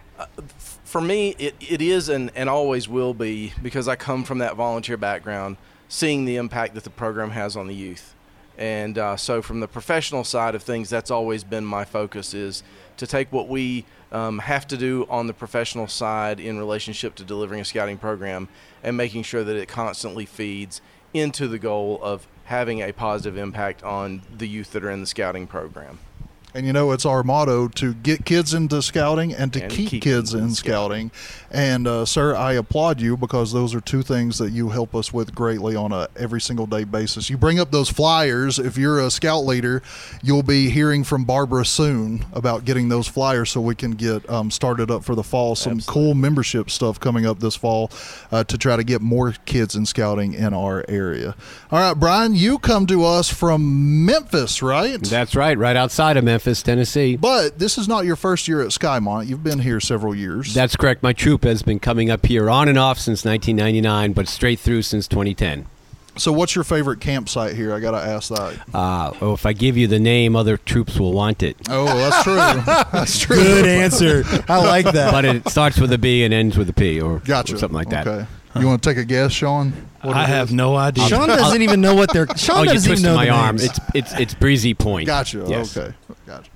for me, it, it is and, and always will be because I come from that volunteer background, seeing the impact that the program has on the youth. And uh, so, from the professional side of things, that's always been my focus is to take what we um, have to do on the professional side in relationship to delivering a scouting program and making sure that it constantly feeds into the goal of having a positive impact on the youth that are in the scouting program. And you know, it's our motto to get kids into scouting and to And keep, keep kids in in scouting. And, uh, sir, I applaud you because those are two things that you help us with greatly on a every single day basis. You bring up those flyers. If you're a scout leader, you'll be hearing from Barbara soon about getting those flyers so we can get um, started up for the fall. Some cool membership stuff coming up this fall uh, to try to get more kids in scouting in our area. All right, Brian, you come to us from Memphis, right? That's right, right outside of Memphis, Tennessee. But this is not your first year at Skymont. You've been here several years. That's correct. My troop has been coming up here on and off since 1999, but straight through since 2010. so, what's your favorite campsite here? I got to ask that. Uh, oh, if I give you the name, other troops will want it. Oh, that's true. that's true. Good answer. I like that. But it starts with a B and ends with a P, or, Gotcha. or something like that. Okay. You want to take a guess, Sean? What I have is? no idea. Sean doesn't even know what they're. Sean Oh, doesn't even know my the arm. names. It's it's it's Breezy Point. Gotcha. Yes. Okay. Gotcha.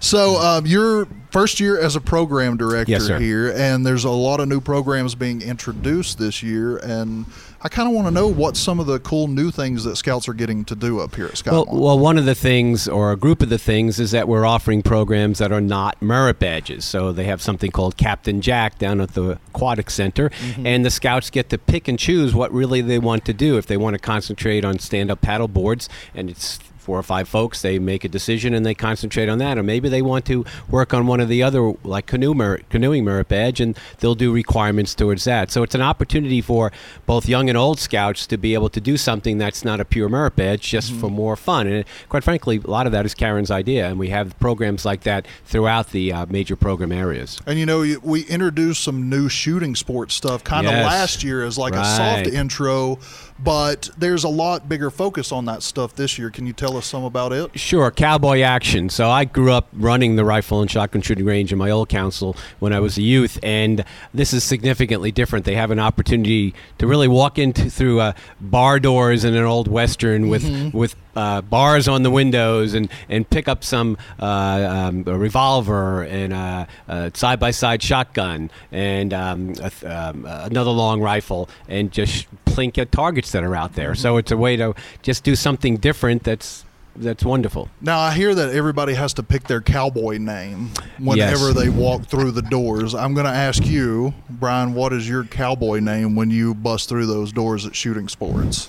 So, um, your first year as a program director Yes, here, and there's a lot of new programs being introduced this year, and I kind of want to know what some of the cool new things that Scouts are getting to do up here at Well, well, one of the things, or a group of the things, is that we're offering programs that are not merit badges. So they have something called Captain Jack down at the Aquatic Center, Mm-hmm. and the scouts get to pick and choose what really they want to do. If they want to concentrate on stand-up paddle boards, and it's four or five folks, they make a decision and they concentrate on that. Or maybe they want to work on one of the other, like canoe canoeing merit badge, and they'll do requirements towards that. So it's an opportunity for both young and old scouts to be able to do something that's not a pure merit badge, just for more fun. And quite frankly, a lot of that is Karen's idea, and we have programs like that throughout the uh, major program areas. And you know, we introduced some new shooting sports stuff kind of Yes. last year as like a soft intro, but there's a lot bigger focus on that stuff this year. Can you tell us some about it? Sure, cowboy action. So I grew up running the rifle and shotgun shooting range in my old council when I was a youth, and this is significantly different. They have an opportunity to really walk into through uh, bar doors in an old western with with uh, bars on the windows and, and pick up some uh, um, a revolver and a, a side-by-side shotgun and um, a th- um, another long rifle and just plink at targets that are out there. So it's a way to just do something different that's that's wonderful. Now I hear that everybody has to pick their cowboy name whenever Yes. they walk through the doors. I'm going to ask you, Brian, what is your cowboy name when you bust through those doors at Shooting Sports?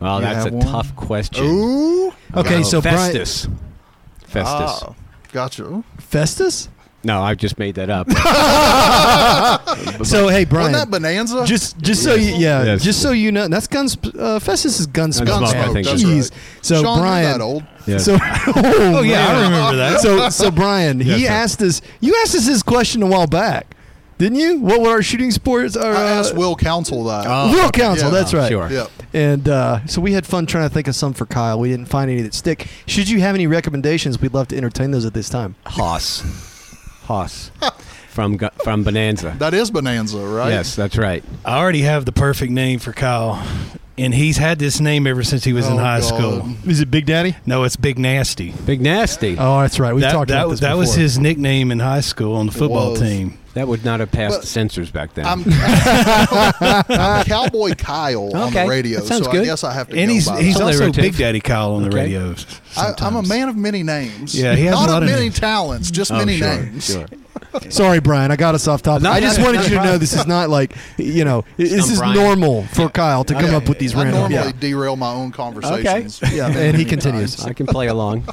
Well, You that's a one? tough question. Ooh, Okay, so Brian- Festus. Festus. Ah, gotcha. Festus. No, I just made that up. So hey, Brian. Wasn't that Bonanza? Just, just so you, yeah, Yes. just so you know, that's guns. Uh, Festus is gunsmoke. Gunsmoke, Gunsmoke, I think. Jeez. right. So Sean, Brian, that old. Yes. So, oh, yeah, I remember that. So, so Brian, he sir. asked us. You asked us this question a while back, didn't you? What were our shooting sports? Our, I uh, asked Will Counsel that. Oh, Will okay. Council. Yeah. That's right. Sure. Yep. And uh, so we had fun trying to think of some for Kyle. We didn't find any that stick. Should you have any recommendations, we'd love to entertain those at this time. Hoss. Hoss. from from Bonanza. That is Bonanza, right? Yes, that's right. I already have the perfect name for Kyle, and he's had this name ever since he was in Oh, high God. school. Is it Big Daddy? No, it's Big Nasty. Big Nasty. Oh, that's right. We've that talked that, about was this that was his nickname in high school on the football was. team. That would not have passed But- the censors back then. I'm, I'm Cowboy Kyle on Okay, the radio, that sounds so I good. guess I have to And go he's by he's that. also Alliterative. Big Daddy Kyle on the Okay. radio. I, I'm a sometimes. man of many names. Yeah, he has not a lot of of many names. talents, just Oh, many sure, names. sure. Sorry, Brian. I got us off topic. No, I just not- wanted not you to know problem. this is not like you know this is Brian. normal for Kyle to come Yeah, up with these I random. normally Yeah. derail my own conversations. Yeah, and he continues. I can play along.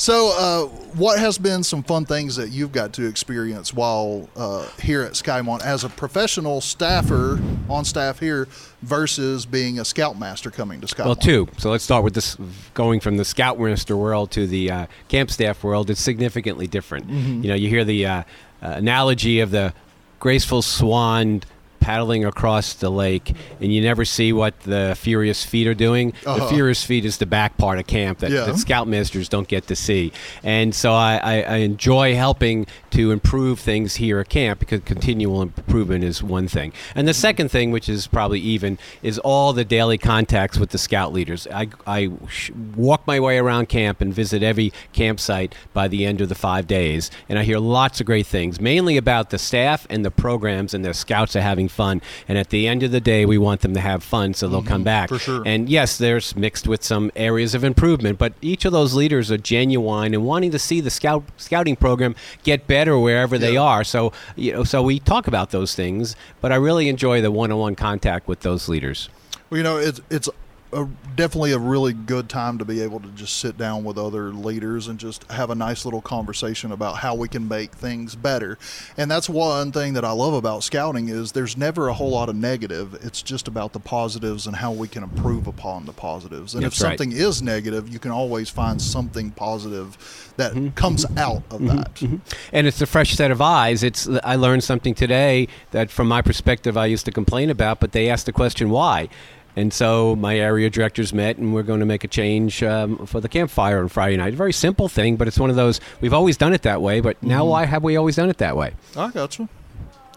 So, uh, what has been some fun things that you've got to experience while uh, here at Skymont as a professional staffer on staff here versus being a scoutmaster coming to Skymont? Well, two. So let's start with this going from the scoutmaster world to the uh, camp staff world. It's significantly different. Mm-hmm. You know, you hear the uh, uh, analogy of the graceful swan paddling across the lake, and you never see what the furious feet are doing. The Uh-huh. furious feet is the back part of camp that, Yeah. that scoutmasters don't get to see. And so I, I, I enjoy helping to improve things here at camp because continual improvement is one thing. And the second thing, which is probably even, is all the daily contacts with the scout leaders. I, I sh- walk my way around camp and visit every campsite by the end of the five days, and I hear lots of great things, mainly about the staff and the programs and the scouts are having fun. And at the end of the day, we want them to have fun so they'll come mm-hmm. back. for sure. And yes, there's mixed with some areas of improvement, but each of those leaders are genuine and wanting to see the scout scouting program get better wherever they are. So you know, so we talk about those things, but I really enjoy the one-on-one contact with those leaders. Well, you know, it's it's a, definitely a really good time to be able to just sit down with other leaders and just have a nice little conversation about how we can make things better. And that's one thing that I love about scouting is there's never a whole lot of negative. It's just about the positives and how we can improve upon the positives. And if That's right. something is negative, you can always find something positive that mm-hmm. comes out of mm-hmm. that. Mm-hmm. and it's a fresh set of eyes. It's I learned something today that, from my perspective, I used to complain about, but they asked the question why. And so my area directors met, and we're going to make a change um, for the campfire on Friday night. A very simple thing, but it's one of those we've always done it that way. But now, Mhm. why have we always done it that way? I got you.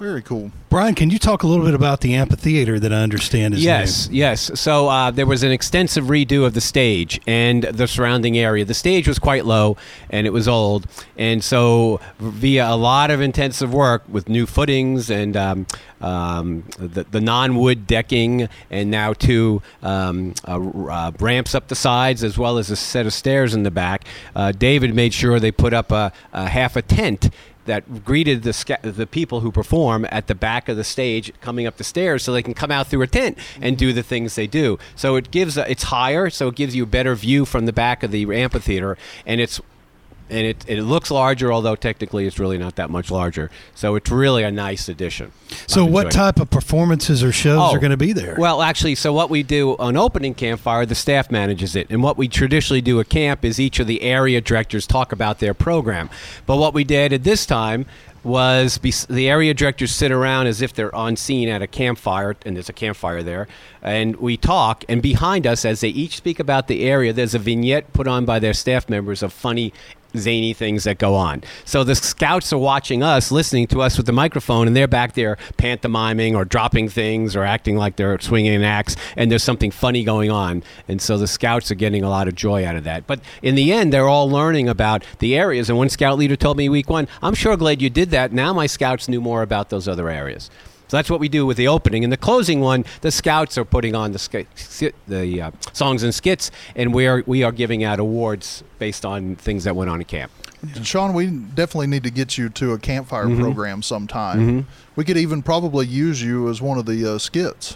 Very cool. Brian, can you talk a little bit about the amphitheater that I understand is yes, new? yes. So uh, there was an extensive redo of the stage and the surrounding area. The stage was quite low and it was old, and so via a lot of intensive work with new footings and um, um, the, the non-wood decking, and now two um, uh, uh, ramps up the sides as well as a set of stairs in the back. Uh, David made sure they put up a, a half a tent that greeted the the people who perform at the back of the stage coming up the stairs so they can come out through a tent and do the things they do. So it gives a, it's higher so it gives you a better view from the back of the amphitheater and it's and it, it looks larger although technically it's really not that much larger so it's really a nice addition So, what enjoyed it. type of performances or shows Oh, are going to be there? Well, actually, so what we do on opening campfire, the staff manages it, and what we traditionally do at camp is each of the area directors talk about their program. But what we did at this time was bes- the area directors sit around as if they're on scene at a campfire, and there's a campfire there, and we talk. And behind us, as they each speak about the area, there's a vignette put on by their staff members of funny zany things that go on. So the scouts are watching us, listening to us with the microphone, and they're back there pantomiming or dropping things or acting like they're swinging an axe, and there's something funny going on. And so the scouts are getting a lot of joy out of that. But in the end, they're all learning about the areas. And one scout leader told me week one, I'm sure glad you did that. Now my scouts knew more about those other areas. So that's what we do with the opening. And the closing one, the scouts are putting on the sk- skit, the uh, songs and skits, and we are we are giving out awards based on things that went on at camp. Sean, we definitely need to get you to a campfire Mhm. program sometime. Mhm. We could even probably use you as one of the uh, skits.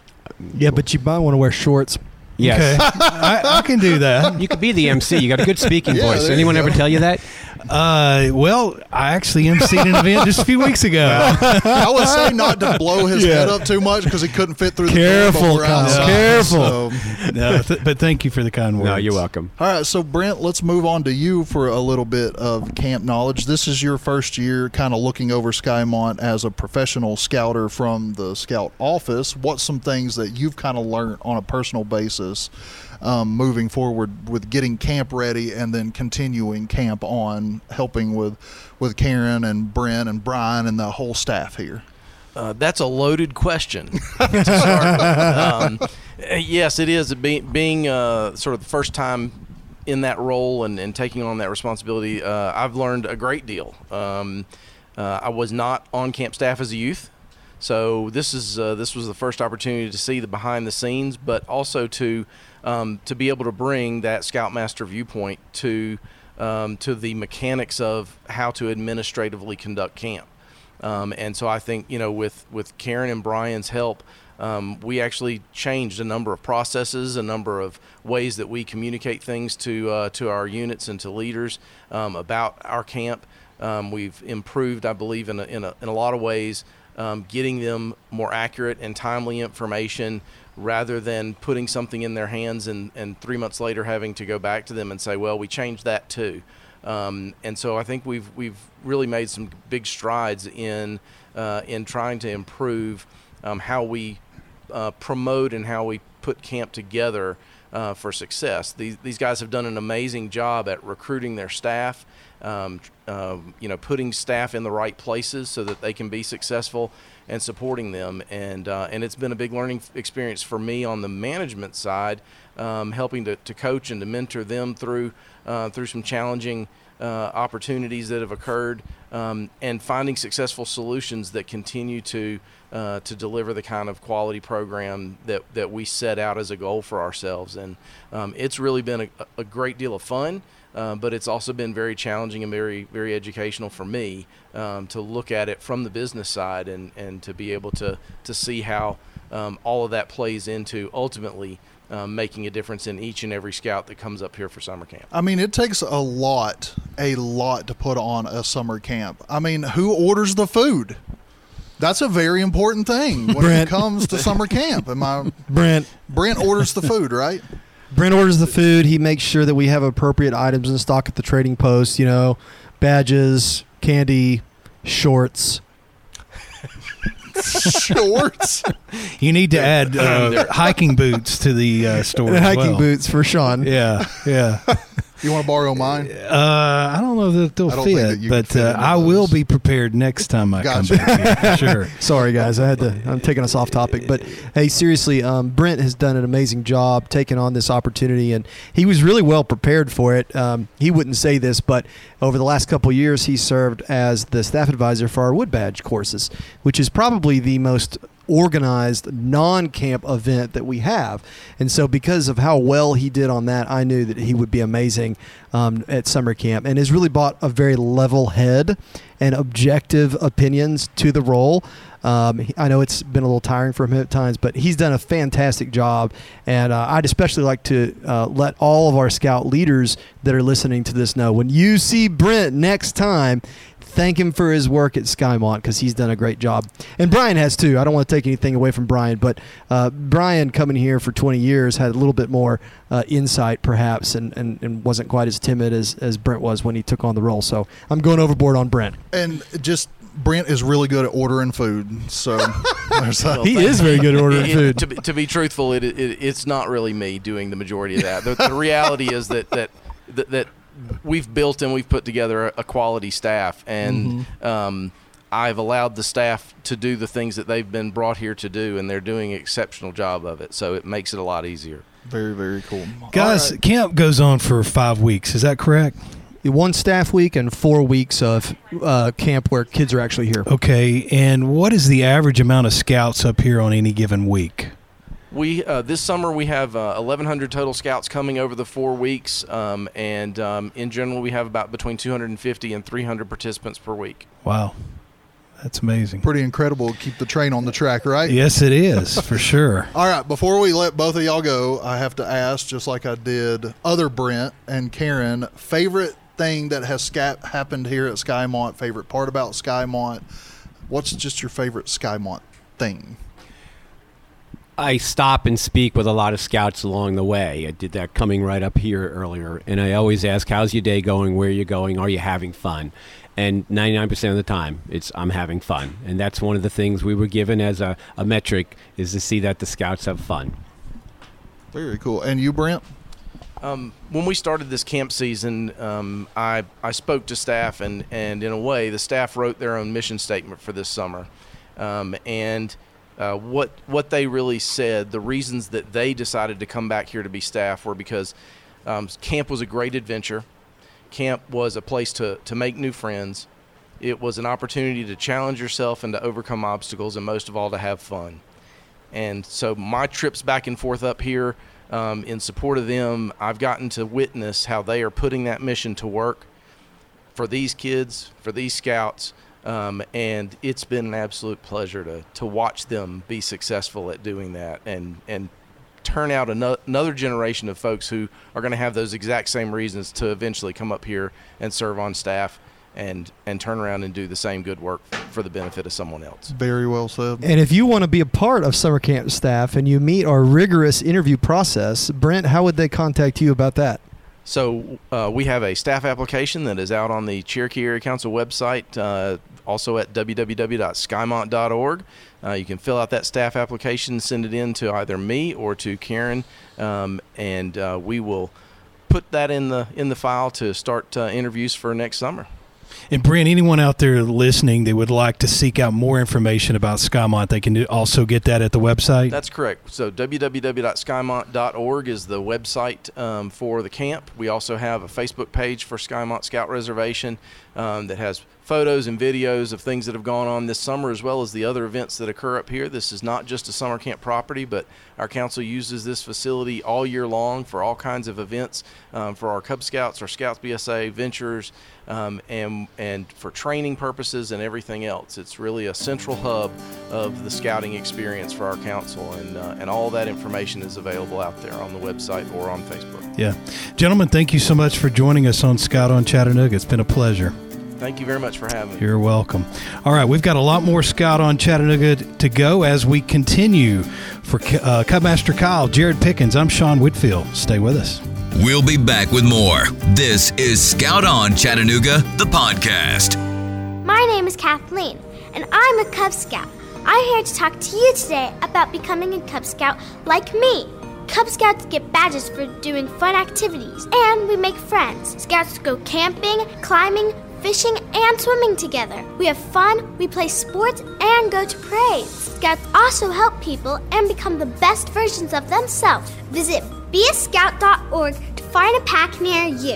Yeah, but you might want to wear shorts. Yes. I, I can do that. You could be the MC. You got a good speaking Yeah, voice. Anyone go. ever tell you that? Uh, well, I actually emceed an event just a few weeks ago. I would say not to blow his Yeah. head up too much because he couldn't fit through Careful, door, Kyle, outside, careful. so- No, th- but thank you for the kind words. No, you're welcome. All right, so Brent, let's move on to you for a little bit of camp knowledge. This is your first year kind of looking over Skymont as a professional scouter from the scout office. What's some things that you've kind of learned on a personal basis um, moving forward with getting camp ready and then continuing camp on, helping with, with Karen and Brent and Brian and the whole staff here? Uh, that's a loaded question. um, uh, yes, it is. Being, being uh, sort of the first time in that role and, and taking on that responsibility, uh, I've learned a great deal. Um, uh, I was not on camp staff as a youth, so this is uh, this was the first opportunity to see the behind the scenes, but also to um, to be able to bring that scoutmaster viewpoint to um, to the mechanics of how to administratively conduct camp. Um, and so I think you know with with Karen and Brian's help, um, we actually changed a number of processes, a number of ways that we communicate things to uh, to our units and to leaders um, about our camp. Um, we've improved, I believe, in a, in a, in a lot of ways, um, getting them more accurate and timely information rather than putting something in their hands and, and three months later having to go back to them and say, well, we changed that too. Um, and so I think we've we've really made some big strides in uh, in trying to improve um, how we uh, promote and how we put camp together uh, for success. These these guys have done an amazing job at recruiting their staff. Um, uh, you know, putting staff in the right places so that they can be successful and supporting them. And uh, and it's been a big learning experience for me on the management side um, helping to, to coach and to mentor them through uh, through some challenging uh, opportunities that have occurred, um, and finding successful solutions that continue to uh, to deliver the kind of quality program that, that we set out as a goal for ourselves. And um, it's really been a, a great deal of fun. Uh, but it's also been very challenging and very very educational for me um, to look at it from the business side and, and to be able to to see how um, all of that plays into ultimately um, making a difference in each and every scout that comes up here for summer camp. I mean, it takes a lot, a lot to put on a summer camp. I mean, who orders the food? That's a very important thing when Brent. it comes to summer camp. Am I Brent. Brent orders the food, right? Brent orders the food. He makes sure that we have appropriate items in stock at the trading post. You know, badges, candy, shorts. Shorts. You need to add uh, hiking boots to the uh, store. And as hiking well. boots for Sean. Yeah, yeah. You want to borrow mine? Uh, I don't know that they'll I don't think fit, that but fit uh, I will be prepared next time I Gotcha. come back. Here. Sure. Sorry, guys. I had to. I'm taking us off topic, but hey, seriously, um, Brent has done an amazing job taking on this opportunity, and he was really well prepared for it. Um, he wouldn't say this, but over the last couple of years, he served as the staff advisor for our Wood Badge courses, which is probably the most organized non-camp event that we have and so because of how well he did on that i knew that he would be amazing um, at summer camp and has really brought a very level head and objective opinions to the role um, I know it's been a little tiring for him at times, but he's done a fantastic job. And uh, I'd especially like to uh, let all of our scout leaders that are listening to this know when you see Brent next time, thank him for his work at Skymont because he's done a great job. And Brian has too. I don't want to take anything away from Brian, but uh, Brian coming here for 20 years had a little bit more uh, insight perhaps and, and, and wasn't quite as timid as, as Brent was when he took on the role. So I'm going overboard on Brent. And just Brent is really good at ordering food. So there's that. He is very good at ordering It- food. To be, to be truthful, it, it, it's not really me doing the majority of that. The, the reality is that, that that that we've built and we've put together a, a quality staff, and um, I've allowed the staff to do the things that they've been brought here to do, and they're doing an exceptional job of it. So it makes it a lot easier. Very, very cool. Guys, All right. camp goes on for five weeks. Is that correct? one staff week and four weeks of uh, camp where kids are actually here. Okay. And what is the average amount of scouts up here on any given week? We uh, this summer we have uh, 1,100 total scouts coming over the four weeks, um, and um, in general we have about between 250 and 300 participants per week. Wow. That's amazing. Pretty incredible. to Keep the train on the track, right? Yes, it is, for sure. All right, before we let both of y'all go, I have to ask, just like I did other Brent and Karen, favorite thing that has sca- happened here at Skymont, favorite part about Skymont. What's just your favorite Skymont thing? I stop and speak with a lot of scouts along the way. I did that coming right up here earlier, and I always ask, "How's your day going? Where are you going? Are you having fun?" And 99% of the time, it's I'm having fun, and that's one of the things we were given as a, a metric is to see that the scouts have fun. Very cool. And you, Brent? Um, when we started this camp season, um, I, I spoke to staff, and, and in a way, the staff wrote their own mission statement for this summer. Um, and uh, what, what they really said, the reasons that they decided to come back here to be staff were because um, camp was a great adventure. Camp was a place to, to make new friends. It was an opportunity to challenge yourself and to overcome obstacles, and most of all, to have fun. And so my trips back and forth up here um, in support of them, I've gotten to witness how they are putting that mission to work for these kids, for these scouts. Um, and it's been an absolute pleasure to, to watch them be successful at doing that and, and turn out ano- another generation of folks who are going to have those exact same reasons to eventually come up here and serve on staff and, and turn around and do the same good work for the benefit of someone else. Very well said. And if you want to be a part of summer camp staff and you meet our rigorous interview process, Brent, how would they contact you about that? So uh, we have a staff application that is out on the Cherokee Area Council website, uh, also at www.skymont.org. Uh, you can fill out that staff application, send it in to either me or to Karen, um, and uh, we will put that in the in the file to start uh, interviews for next summer. And Brent, anyone out there listening that would like to seek out more information about Skymont, they can also get that at the website. That's correct. So www.skymont.org is the website um, for the camp. We also have a Facebook page for Skymont Scout Reservation um, that has photos and videos of things that have gone on this summer as well as the other events that occur up here. This is not just a summer camp property, but our council uses this facility all year long for all kinds of events um, for our Cub Scouts, our Scouts BSA, Venturers, um, and and for training purposes and everything else. It's really a central hub of the scouting experience for our council, and uh, and all that information is available out there on the website or on Facebook. yeah. Gentlemen, thank you so much for joining us on Scout on Chattanooga. It's been a pleasure. Thank you very much for having me. You're welcome. All right, we've got a lot more Scout on Chattanooga to go as we continue. For uh, Cubmaster Kyle, Jared Pickens, I'm Sean Whitfield. Stay with us. We'll be back with more. This is Scout On Chattanooga, the podcast. My name is Kathleen, and I'm a Cub Scout. I'm here to talk to you today about becoming a Cub Scout like me. Cub Scouts get badges for doing fun activities, and we make friends. Scouts go camping, climbing, fishing, and swimming together. We have fun, we play sports, and go to parades. Scouts also help people and become the best versions of themselves. Visit beascout.org to find a pack near you.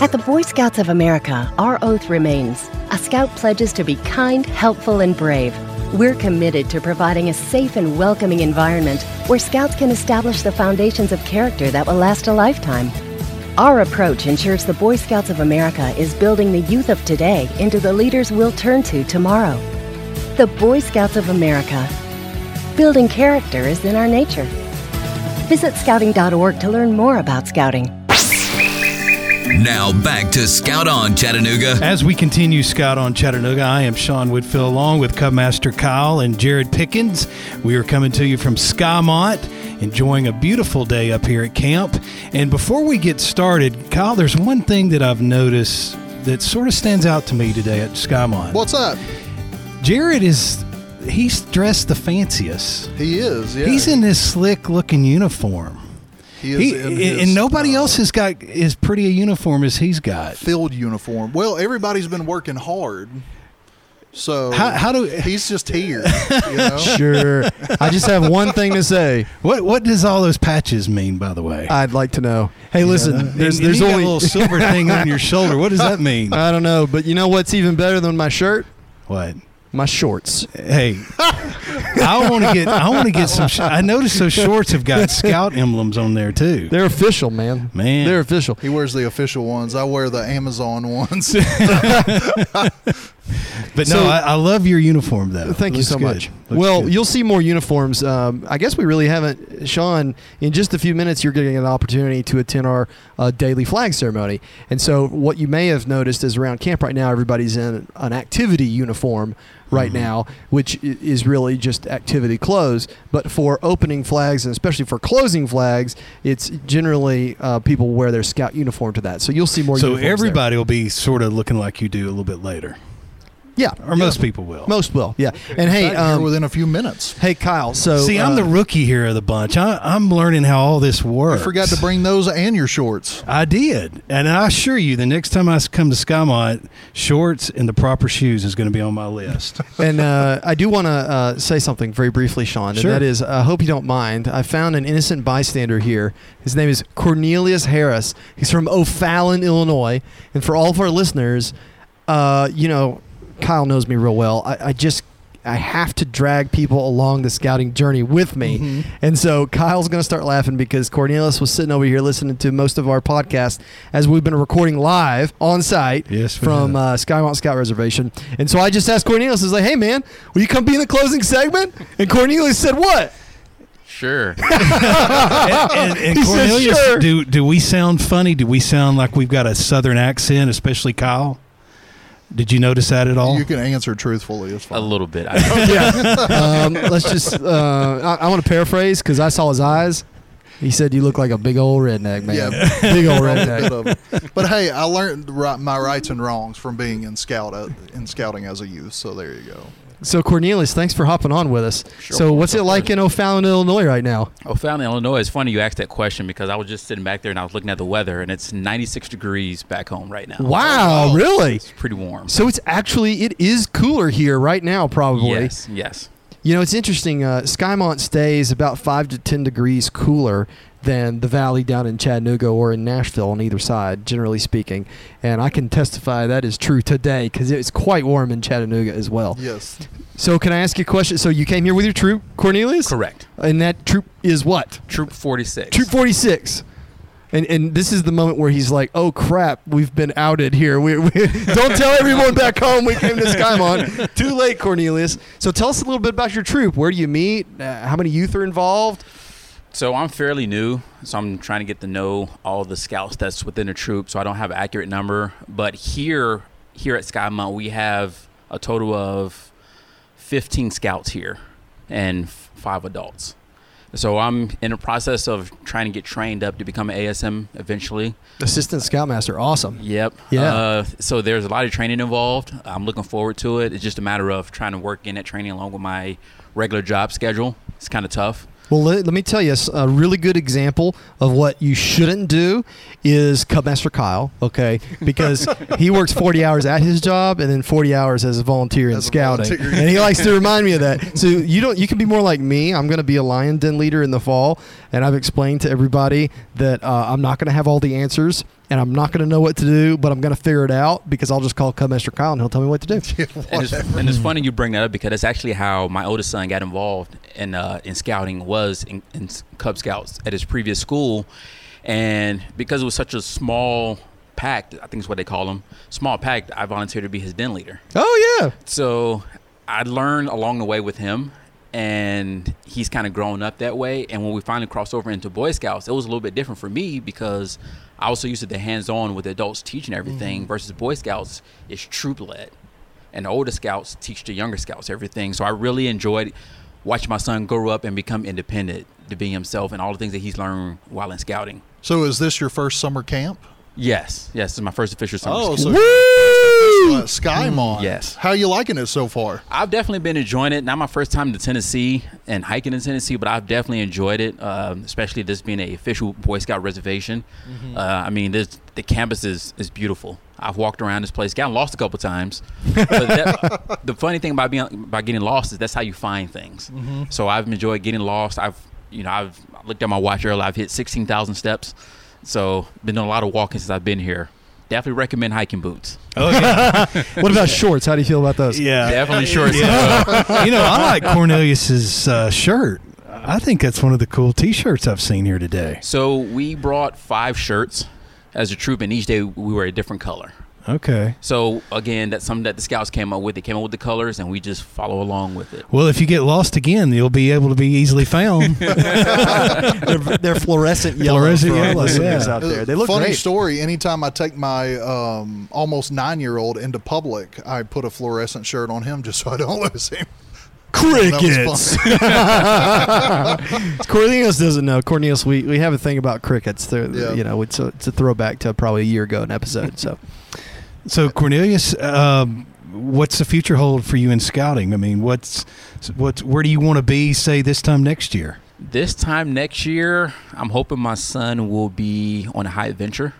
At the Boy Scouts of America, our oath remains. A scout pledges to be kind, helpful, and brave. We're committed to providing a safe and welcoming environment where scouts can establish the foundations of character that will last a lifetime. Our approach ensures the Boy Scouts of America is building the youth of today into the leaders we'll turn to tomorrow. The Boy Scouts of America. Building character is in our nature. Visit scouting.org to learn more about scouting. Now back to Scout On Chattanooga. As we continue Scout on Chattanooga, I am Sean Whitfield along with Cubmaster Kyle and Jared Pickens. We are coming to you from Skymont, enjoying a beautiful day up here at camp. And before we get started, Kyle, there's one thing that I've noticed that sort of stands out to me today at Skymont. What's up? Jared is he's dressed the fanciest. He is. Yeah. He's in this slick looking uniform. He is He- his, and nobody uh, else has got as pretty a uniform as he's got. field uniform. Well, everybody's been working hard. So How- how do- he's just here? You know? Sure. I just have one thing to say. What what does all those patches mean, by the way? I'd like to know. Hey, listen. And- There's and there's you only a little silver thing on your shoulder. What does that mean? I don't know, but you know what's even better than my shirt? What? My shorts. Hey, I want to get. I want to get some. Sh- I noticed those shorts have got scout emblems on there too. They're official, man. Man. They're official. He wears the official ones. I wear the Amazon ones. But So- no, I, I love your uniform though. Thank you so good. much. Looks well, good. you'll see more uniforms. Um, I guess we really haven't, Sean. In just a few minutes, you're getting an opportunity to attend our uh, daily flag ceremony. And so, what you may have noticed is around camp right now, everybody's in an activity uniform right Mm-hmm. now, which is really just activity clothes. But for opening flags and especially for closing flags, it's generally uh, people wear their scout uniform to that. So you'll see more. so uniforms there. everybody will be sort of looking like you do a little bit later, yeah, or most people will. most will, yeah. And hey, Back here um, within a few minutes. hey, Kyle. So See, I'm uh, the rookie here of the bunch. I, I'm learning how all this You works. forgot to bring those and your shorts. I did, and I assure you, the next time I come to Skymont, shorts and the proper shoes is going to be on my list. and uh, I do want to uh, say something very briefly, Sean. And Sure. that is, I hope you don't mind. I found an innocent bystander here. His name is Cornelius Harris. He's from O'Fallon, Illinois. And for all of our listeners, uh, you know, Kyle knows me real well. I, I just. I have to drag people along the scouting journey with me. Mm-hmm. And so Kyle's going to start laughing because Cornelius was sitting over here listening to most of our podcast as we've been recording live on site Yes, from have. uh, Skymont Scout Reservation. And so I just asked Cornelius, I was like, hey, man, will you come be in the closing segment? And Cornelius said, what? Sure. and, and, and He said, Cornelius, "Sure." do do we sound funny? Do we sound like we've got a southern accent, especially Kyle? Did you notice that at all? You can answer truthfully. It's fine. a little bit. I, yeah. Um, let's just, uh, I, I want to paraphrase because I saw his eyes. He said, you look like a big old redneck, man. Yeah. Big old redneck. bit of it. But hey, I learned my rights and wrongs from being in scout uh, in scouting as a youth. So there you go. So Cornelius, thanks for hopping on with us. Sure. so what's it like in O'Fallon, Illinois right now? O'Fallon, Illinois. It's funny you asked that question because I was just sitting back there and I was looking at the weather, and it's 96 degrees back home right now. Wow, really? It's pretty warm. So it's actually it is cooler here right now, probably. Yes, yes. You know, it's interesting. Uh, Skymont stays about five to ten degrees cooler than the valley down in Chattanooga or in Nashville on either side, generally speaking. And I can testify that is true today because it's quite warm in Chattanooga as well. Yes. So, can I ask you a question? So, you came here with your troop, Cornelius? Correct. And that troop is what? Troop 46. Troop 46. And, and this is the moment where he's like, "Oh crap, we've been outed here. We, we don't tell everyone back home we came to Skymont. Too late, Cornelius." So tell us a little bit about your troop. Where do you meet? Uh, how many youth are involved? So I'm fairly new, so I'm trying to get to know all the scouts that's within the troop. So I don't have an accurate number, but here here at Skymont we have a total of 15 scouts here and five adults. So I'm in the process of trying to get trained up to become an ASM eventually. Assistant Scoutmaster, awesome. Yep. Yeah. Uh, so there's a lot of training involved. I'm looking forward to it. It's just a matter of trying to work in that training along with my regular job schedule. It's kind of tough. Well, let, let me tell you a really good example of what you shouldn't do is Cubmaster Kyle, okay? Because he works 40 hours at his job and then 40 hours as a volunteer in As a scouting. volunteer. And he likes to remind me of that. So you don't you can be more like me. I'm going to be a lion den leader in the fall, and I've explained to everybody that uh, I'm not going to have all the answers and I'm not going to know what to do, but I'm going to figure it out because I'll just call Cubmaster Kyle and he'll tell me what to do. And it's, and it's funny you bring that up because that's actually how my oldest son got involved in uh, in scouting was in, in Cub Scouts at his previous school, and because it was such a small pack, I think is what they call them, small pack. I volunteered to be his den leader. Oh yeah. So I learned along the way with him, and he's kind of grown up that way. And when we finally crossed over into Boy Scouts, it was a little bit different for me because I was so used to the hands-on with adults teaching everything mm-hmm. versus Boy Scouts is troop led, and the older scouts teach the younger scouts everything. So I really enjoyed watching my son grow up and become independent to be himself and all the things that he's learned while in scouting. So is this your first summer camp? Yes, yes, it's my first official summer. Oh, school. so uh, Skymont. Yes. How you liking it so far? I've definitely been enjoying it. Not my first time to Tennessee and hiking in Tennessee, but I've definitely enjoyed it, um, especially this being a official Boy Scout reservation. Uh, I mean, this, the campus is, is beautiful. I've walked around this place, gotten lost a couple times. But that, the funny thing about being about getting lost is that's how you find things. Mhm. So I've enjoyed getting lost. I've you know I've looked at my watch earlier. I've hit sixteen thousand steps. So been doing a lot of walking since I've been here. Definitely recommend hiking boots. Oh, yeah. what about shorts? How do you feel about those? Yeah, Definitely shorts. Yeah. you know, I like Cornelius's uh, shirt. I think that's one of the cool T-shirts I've seen here today. So we brought five shirts as a troop, and each day we wear a different color. Okay. So again, that's something that the scouts came up with. They came up with the colors, and we just follow along with it. Well, if you get lost again, you'll be able to be easily found. they're, they're fluorescent yellow. Fluorescent yellow, yeah. out there. They look Funny great. story. Anytime I take my um, almost nine-year-old into public, I put a fluorescent shirt on him just so I don't lose him. Crickets. That. Cornelius doesn't know. Cornelius, we, we have a thing about crickets. They're, Yeah. You know, it's a, it's a throwback to probably a year ago an episode. So So Cornelius, um, what's the future hold for you in scouting? I mean, what's what's where do you want to be? Say this time next year. This time next year, I'm hoping my son will be on a high adventure.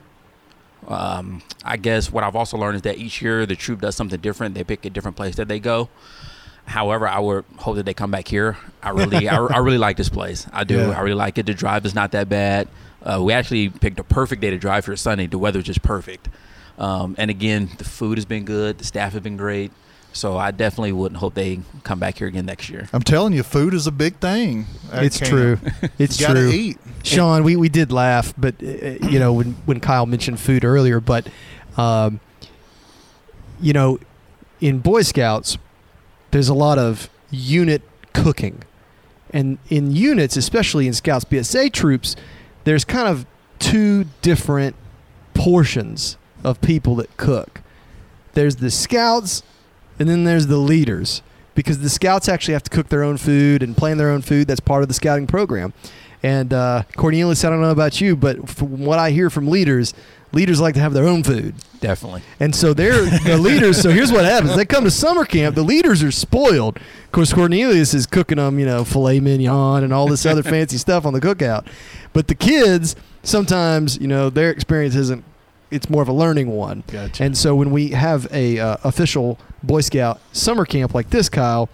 Um, I guess what I've also learned is that each year the troop does something different. They pick a different place that they go. However, I would hope that they come back here. I really, I, I really like this place. I do. Yeah. I really like it. The drive is not that bad. Uh, we actually picked a perfect day to drive here Sunday. The weather is just perfect. Um, and again, the food has been good. The staff have been great. So I definitely wouldn't hope they come back here again next year. I'm telling you, food is a big thing. at it's camp. true. It's You true. eat. Sean, we, we did laugh, but uh, you know when when Kyle mentioned food earlier, but um, you know, in Boy Scouts, there's a lot of unit cooking, and in units, especially in Scouts BSA troops, there's kind of two different portions of people that cook. There's the Scouts, and then there's the leaders because the scouts actually have to cook their own food and plan their own food. That's part of the scouting program. And uh, Cornelius, I don't know about you, but from what I hear from leaders, leaders like to have their own food. Definitely. And so they're the leaders. So here's what happens: they come to summer camp. The leaders are spoiled. Of course, Cornelius is cooking them, you know, filet mignon and all this other fancy stuff on the cookout. But the kids, sometimes, you know, their experience isn't. It's more of a learning one. Gotcha. And so when we have a uh, official Boy Scout summer camp like this, Kyle,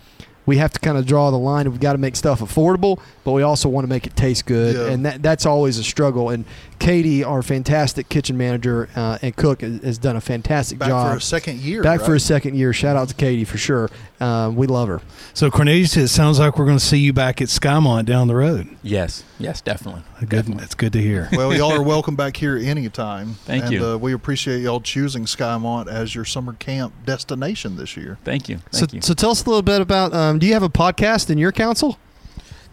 we have to kind of draw the line. We've got to make stuff affordable, but we also want to make it taste good, Yeah. and that that's always a struggle. And Katie, our fantastic kitchen manager uh, and cook, has, has done a fantastic Back job. for a second year. Back for a second year. Shout out to Katie for sure. Um, we love her. So Cornelius, it sounds like we're going to see you back at Skymont down the road. Yes. Yes, definitely. Good, that's good to hear. Well, y'all are welcome back here anytime. Thank and, you. Uh, we appreciate y'all choosing Skymont as your summer camp destination this year. Thank you. So, Thank you. so tell us a little bit about. Um, do you have a podcast in your council?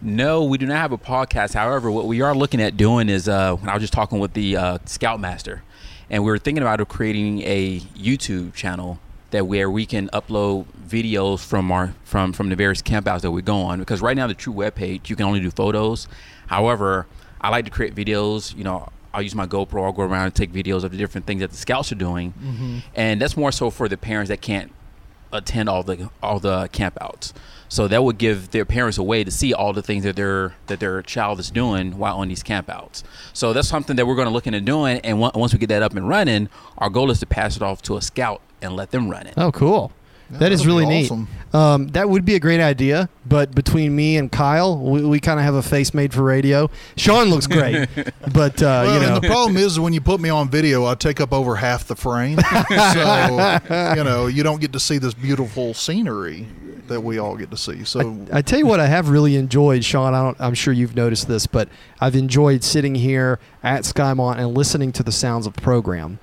No, we do not have a podcast. However, what we are looking at doing is uh, when I was just talking with the uh, Scoutmaster, and we were thinking about creating a YouTube channel that where we can upload videos from our from from the various campouts that we go on. Because right now the True webpage you can only do photos. However, I like to create videos. You know, I'll use my GoPro. I'll go around and take videos of the different things that the scouts are doing, Mhm. and that's more so for the parents that can't attend all the all the campouts. So that would give their parents a way to see all the things that their that their child is doing while on these campouts. So that's something that we're going to look into doing. And once we get that up and running, our goal is to pass it off to a scout and let them run it. Oh, cool. Yeah, that is really awesome. neat. Um, that would be a great idea, but between me and Kyle, we, we kind of have a face made for radio. Sean looks great, but uh, well, you know, and the problem is when you put me on video, I take up over half the frame. so, you know, you don't get to see this beautiful scenery that we all get to see. So, I tell you what, I have really enjoyed, Sean. I don't, I'm sure you've noticed this, but I've enjoyed sitting here at Skymont and listening to the sounds of the program,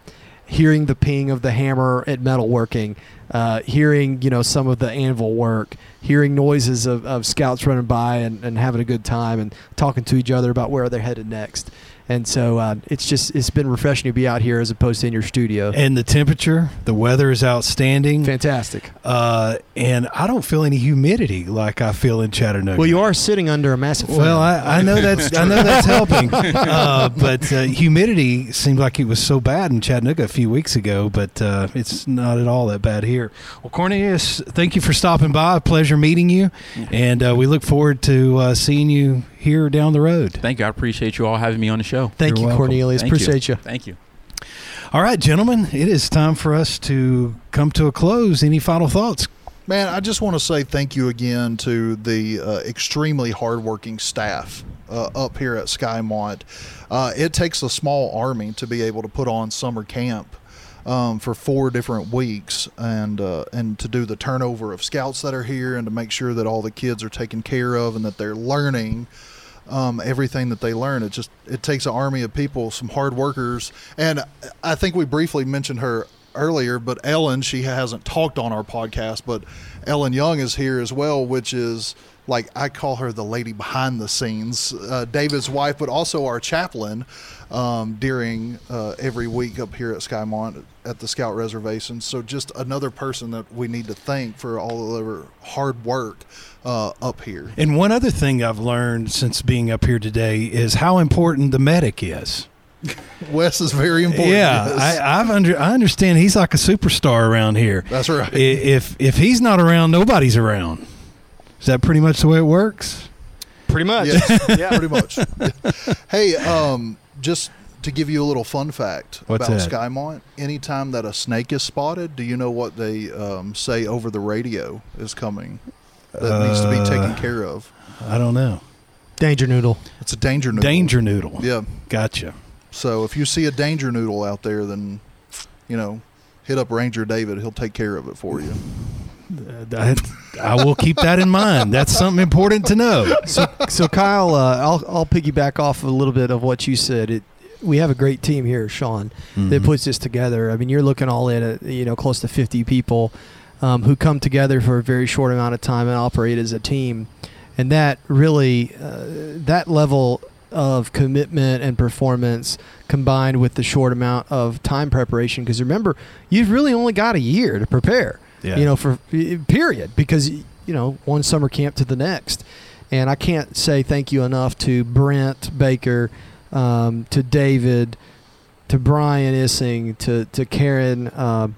hearing the ping of the hammer at metalworking, uh, hearing you know some of the anvil work, hearing noises of, of scouts running by and, and having a good time and talking to each other about where they're headed next. And so uh, it's just it's been refreshing to be out here as opposed to in your studio. And the temperature, the weather is outstanding. Fantastic. Uh, and I don't feel any humidity like I feel in Chattanooga. Well, you are sitting under a massive. Well. I, I know that's I know that's helping, uh, but uh, humidity seemed like it was so bad in Chattanooga a few weeks ago, but uh, it's not at all that bad here. Well, Cornelius, thank you for stopping by. A pleasure meeting you, and uh, we look forward to uh, seeing you here down the road. Thank you. I appreciate you all having me on the show. Thank You're you, welcome. Cornelius. Thank Appreciate you. Thank you. All right, gentlemen, it is time for us to come to a close. Any final thoughts? man, I just want to say thank you again to the uh, extremely hardworking staff uh, up here at Skymont. Uh, it takes a small army to be able to put on summer camp. Um, for four different weeks, and uh, and to do the turnover of scouts that are here, and to make sure that all the kids are taken care of, and that they're learning um, everything that they learn. It just it takes an army of people, some hard workers, and I think we briefly mentioned her earlier, but Ellen, she hasn't talked on our podcast, but Ellen Young is here as well, which is like I call her the lady behind the scenes, uh, David's wife, but also our chaplain um, during uh, every week up here at Skymont at the Scout Reservation. So just another person that we need to thank for all of their hard work uh, up here. And one other thing I've learned since being up here today is how important the medic is. Wes is very important. Yeah, yes. I, I've under I understand he's like a superstar around here. That's right. If if he's not around, nobody's around. Is that pretty much the way it works? Pretty much. Yes, yeah, pretty much. Hey, um, just to give you a little fun fact What's about that? Skymont, anytime that a snake is spotted, do you know what they um, say over the radio is coming that needs to be taken Uh, care of? I don't know. Danger noodle. It's a danger noodle. Danger noodle. Yeah. Gotcha. So if you see a danger noodle out there, then you know, hit up Ranger David. He'll take care of it for you. I, I will keep that in mind. That's something important to know. so, so Kyle, uh, I'll I'll piggyback off a little bit of what you said. It, we have a great team here, Sean, that Mhm. puts this together. I mean, you're looking all in at you know close to 50 people um, who come together for a very short amount of time and operate as a team, and that really uh, that level of commitment and performance combined with the short amount of time preparation because remember you've really only got a year to prepare Yeah. you know for period because you know one summer camp to the next And I can't say thank you enough to Brent Baker, um, to David, to Brian Issing, to to Karen. Uh,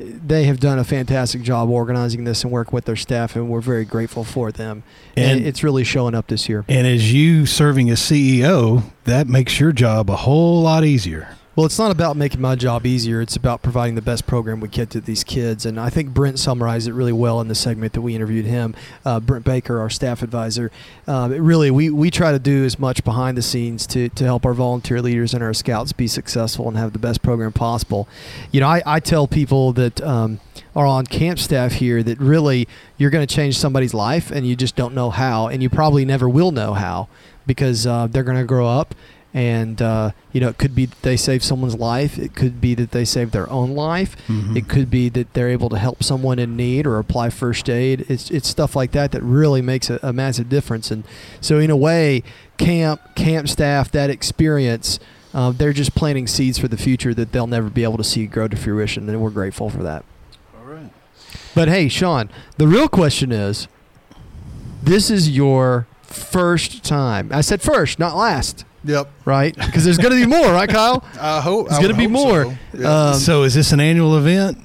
they have done a fantastic job organizing this and working with their staff, and we're very grateful for them. And, And- it's really showing up this year. And as you serving as CEO, that makes your job a whole lot easier. Well, it's not about making my job easier. It's about providing the best program we can to these kids. And I think Brent summarized it really well in the segment that we interviewed him. Uh, Brent Baker, our staff advisor. It really, we, we try to do as much behind the scenes to, to help our volunteer leaders and our scouts be successful and have the best program possible. You know, I, I tell people that um, are on camp staff here that really you're going to change somebody's life and you just don't know how. And you probably never will know how because uh, they're going to grow up and uh, you know it could be that they save someone's life. It could be that they save their own life. Mhm. it could be that they're able to help someone in need or apply first aid. It's, it's stuff like that that really makes a, a massive difference. And so in a way camp camp staff that experience uh, they're just planting seeds for the future that they'll never be able to see grow to fruition. And we're grateful for that. All right. but hey sean the real question is this is your first time. I said first not last Yep. right? Because there's going to be more, right, Kyle? I hope. There's going to be more. so. Yeah. Um, so is this an annual event?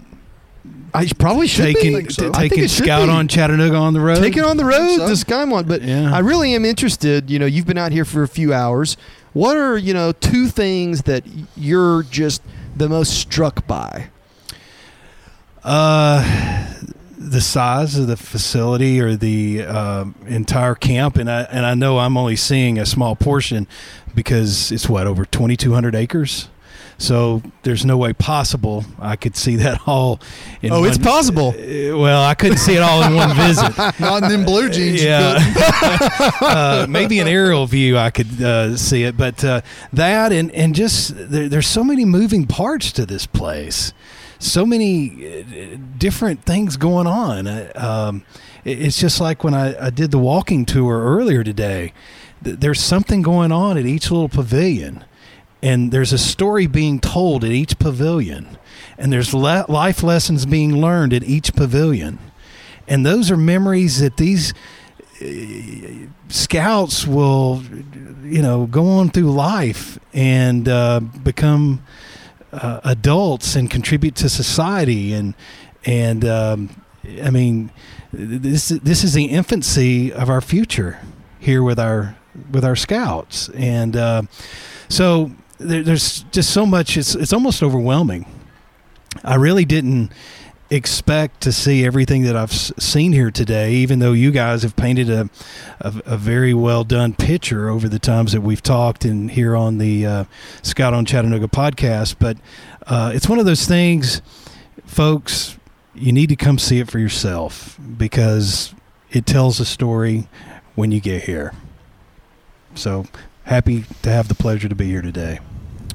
I probably should be. taking I think so. Taking Scout be. on Chattanooga on the road. Taking on the road so. to Skymont. But Yeah. I really am interested. You know, you've been out here for a few hours. What are you know two things that you're just the most struck by? Uh, the size of the facility or the um, entire camp, and I and I know I'm only seeing a small portion because it's what over 2,200 acres. So there's no way possible I could see that all. In Oh, it's possible. Uh, Well, I couldn't see it all in one visit. Not in them blue jeans. Yeah, uh, maybe an aerial view I could uh, see it, but uh, that and and just there, there's so many moving parts to this place, so many uh, different things going on. Uh, Um, it- it's just like when I, I did the walking tour earlier today. Th- There's something going on at each little pavilion, and there's a story being told at each pavilion, and there's le- life lessons being learned at each pavilion, and those are memories that these scouts will, you know, go on through life and uh, become uh, adults and contribute to society. And and um, I mean, this this is the infancy of our future here with our with our scouts. And uh, so there, there's just so much. It's it's almost overwhelming. I really didn't expect to see everything that I've seen here today, even though you guys have painted a, a, a very well done picture over the times that we've talked and here on the uh, Scout on Chattanooga podcast. But uh, it's one of those things, folks, you need to come see it for yourself because it tells a story when you get here. So happy to have the pleasure to be here today.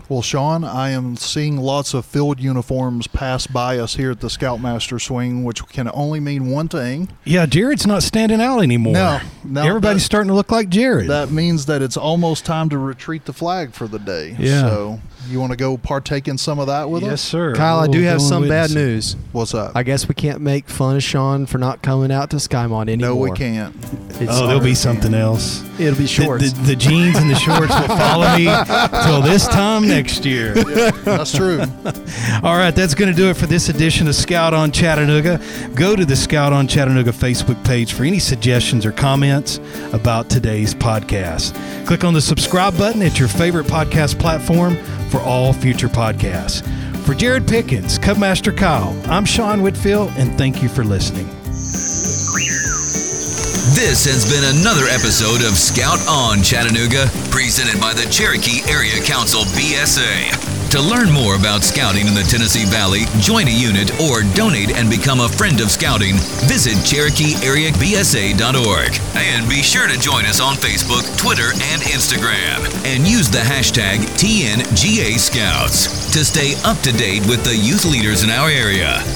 Well, Sean, I am seeing lots of field uniforms pass by us here at the Scoutmaster Swing, which can only mean one thing. Yeah, Jared's not standing out anymore. No, no, Everybody's that- starting to look like Jared. That means that it's almost time to retreat the flag for the day. Yeah. So, you want to go partake in some of that with us? yes, sir. Kyle, I do have some bad news. What's up? I guess we can't make fun of Sean for not coming out to Skymont anymore. no, we can't. It's Oh, there'll be our- something else. It'll be The, shorts. the, the jeans and the shorts will follow me till this time next year. That's true. All right, that's going to do it for this edition of Scout on Chattanooga. Go to the Scout on Chattanooga Facebook page for any suggestions or comments about today's podcast. Click on the subscribe button at your favorite podcast platform for all future podcasts. For Jared Pickens, Cubmaster Kyle, I'm Sean Whitfield, and thank you for listening. This has been another episode of Scout on Chattanooga, presented by the Cherokee Area Council BSA. To learn more about scouting in the Tennessee Valley, join a unit, or donate and become a friend of scouting, visit CherokeeAreaBSA.org. And be sure to join us on Facebook, Twitter, and Instagram. And use the hashtag TNGA Scouts to stay up to date with the youth leaders in our area.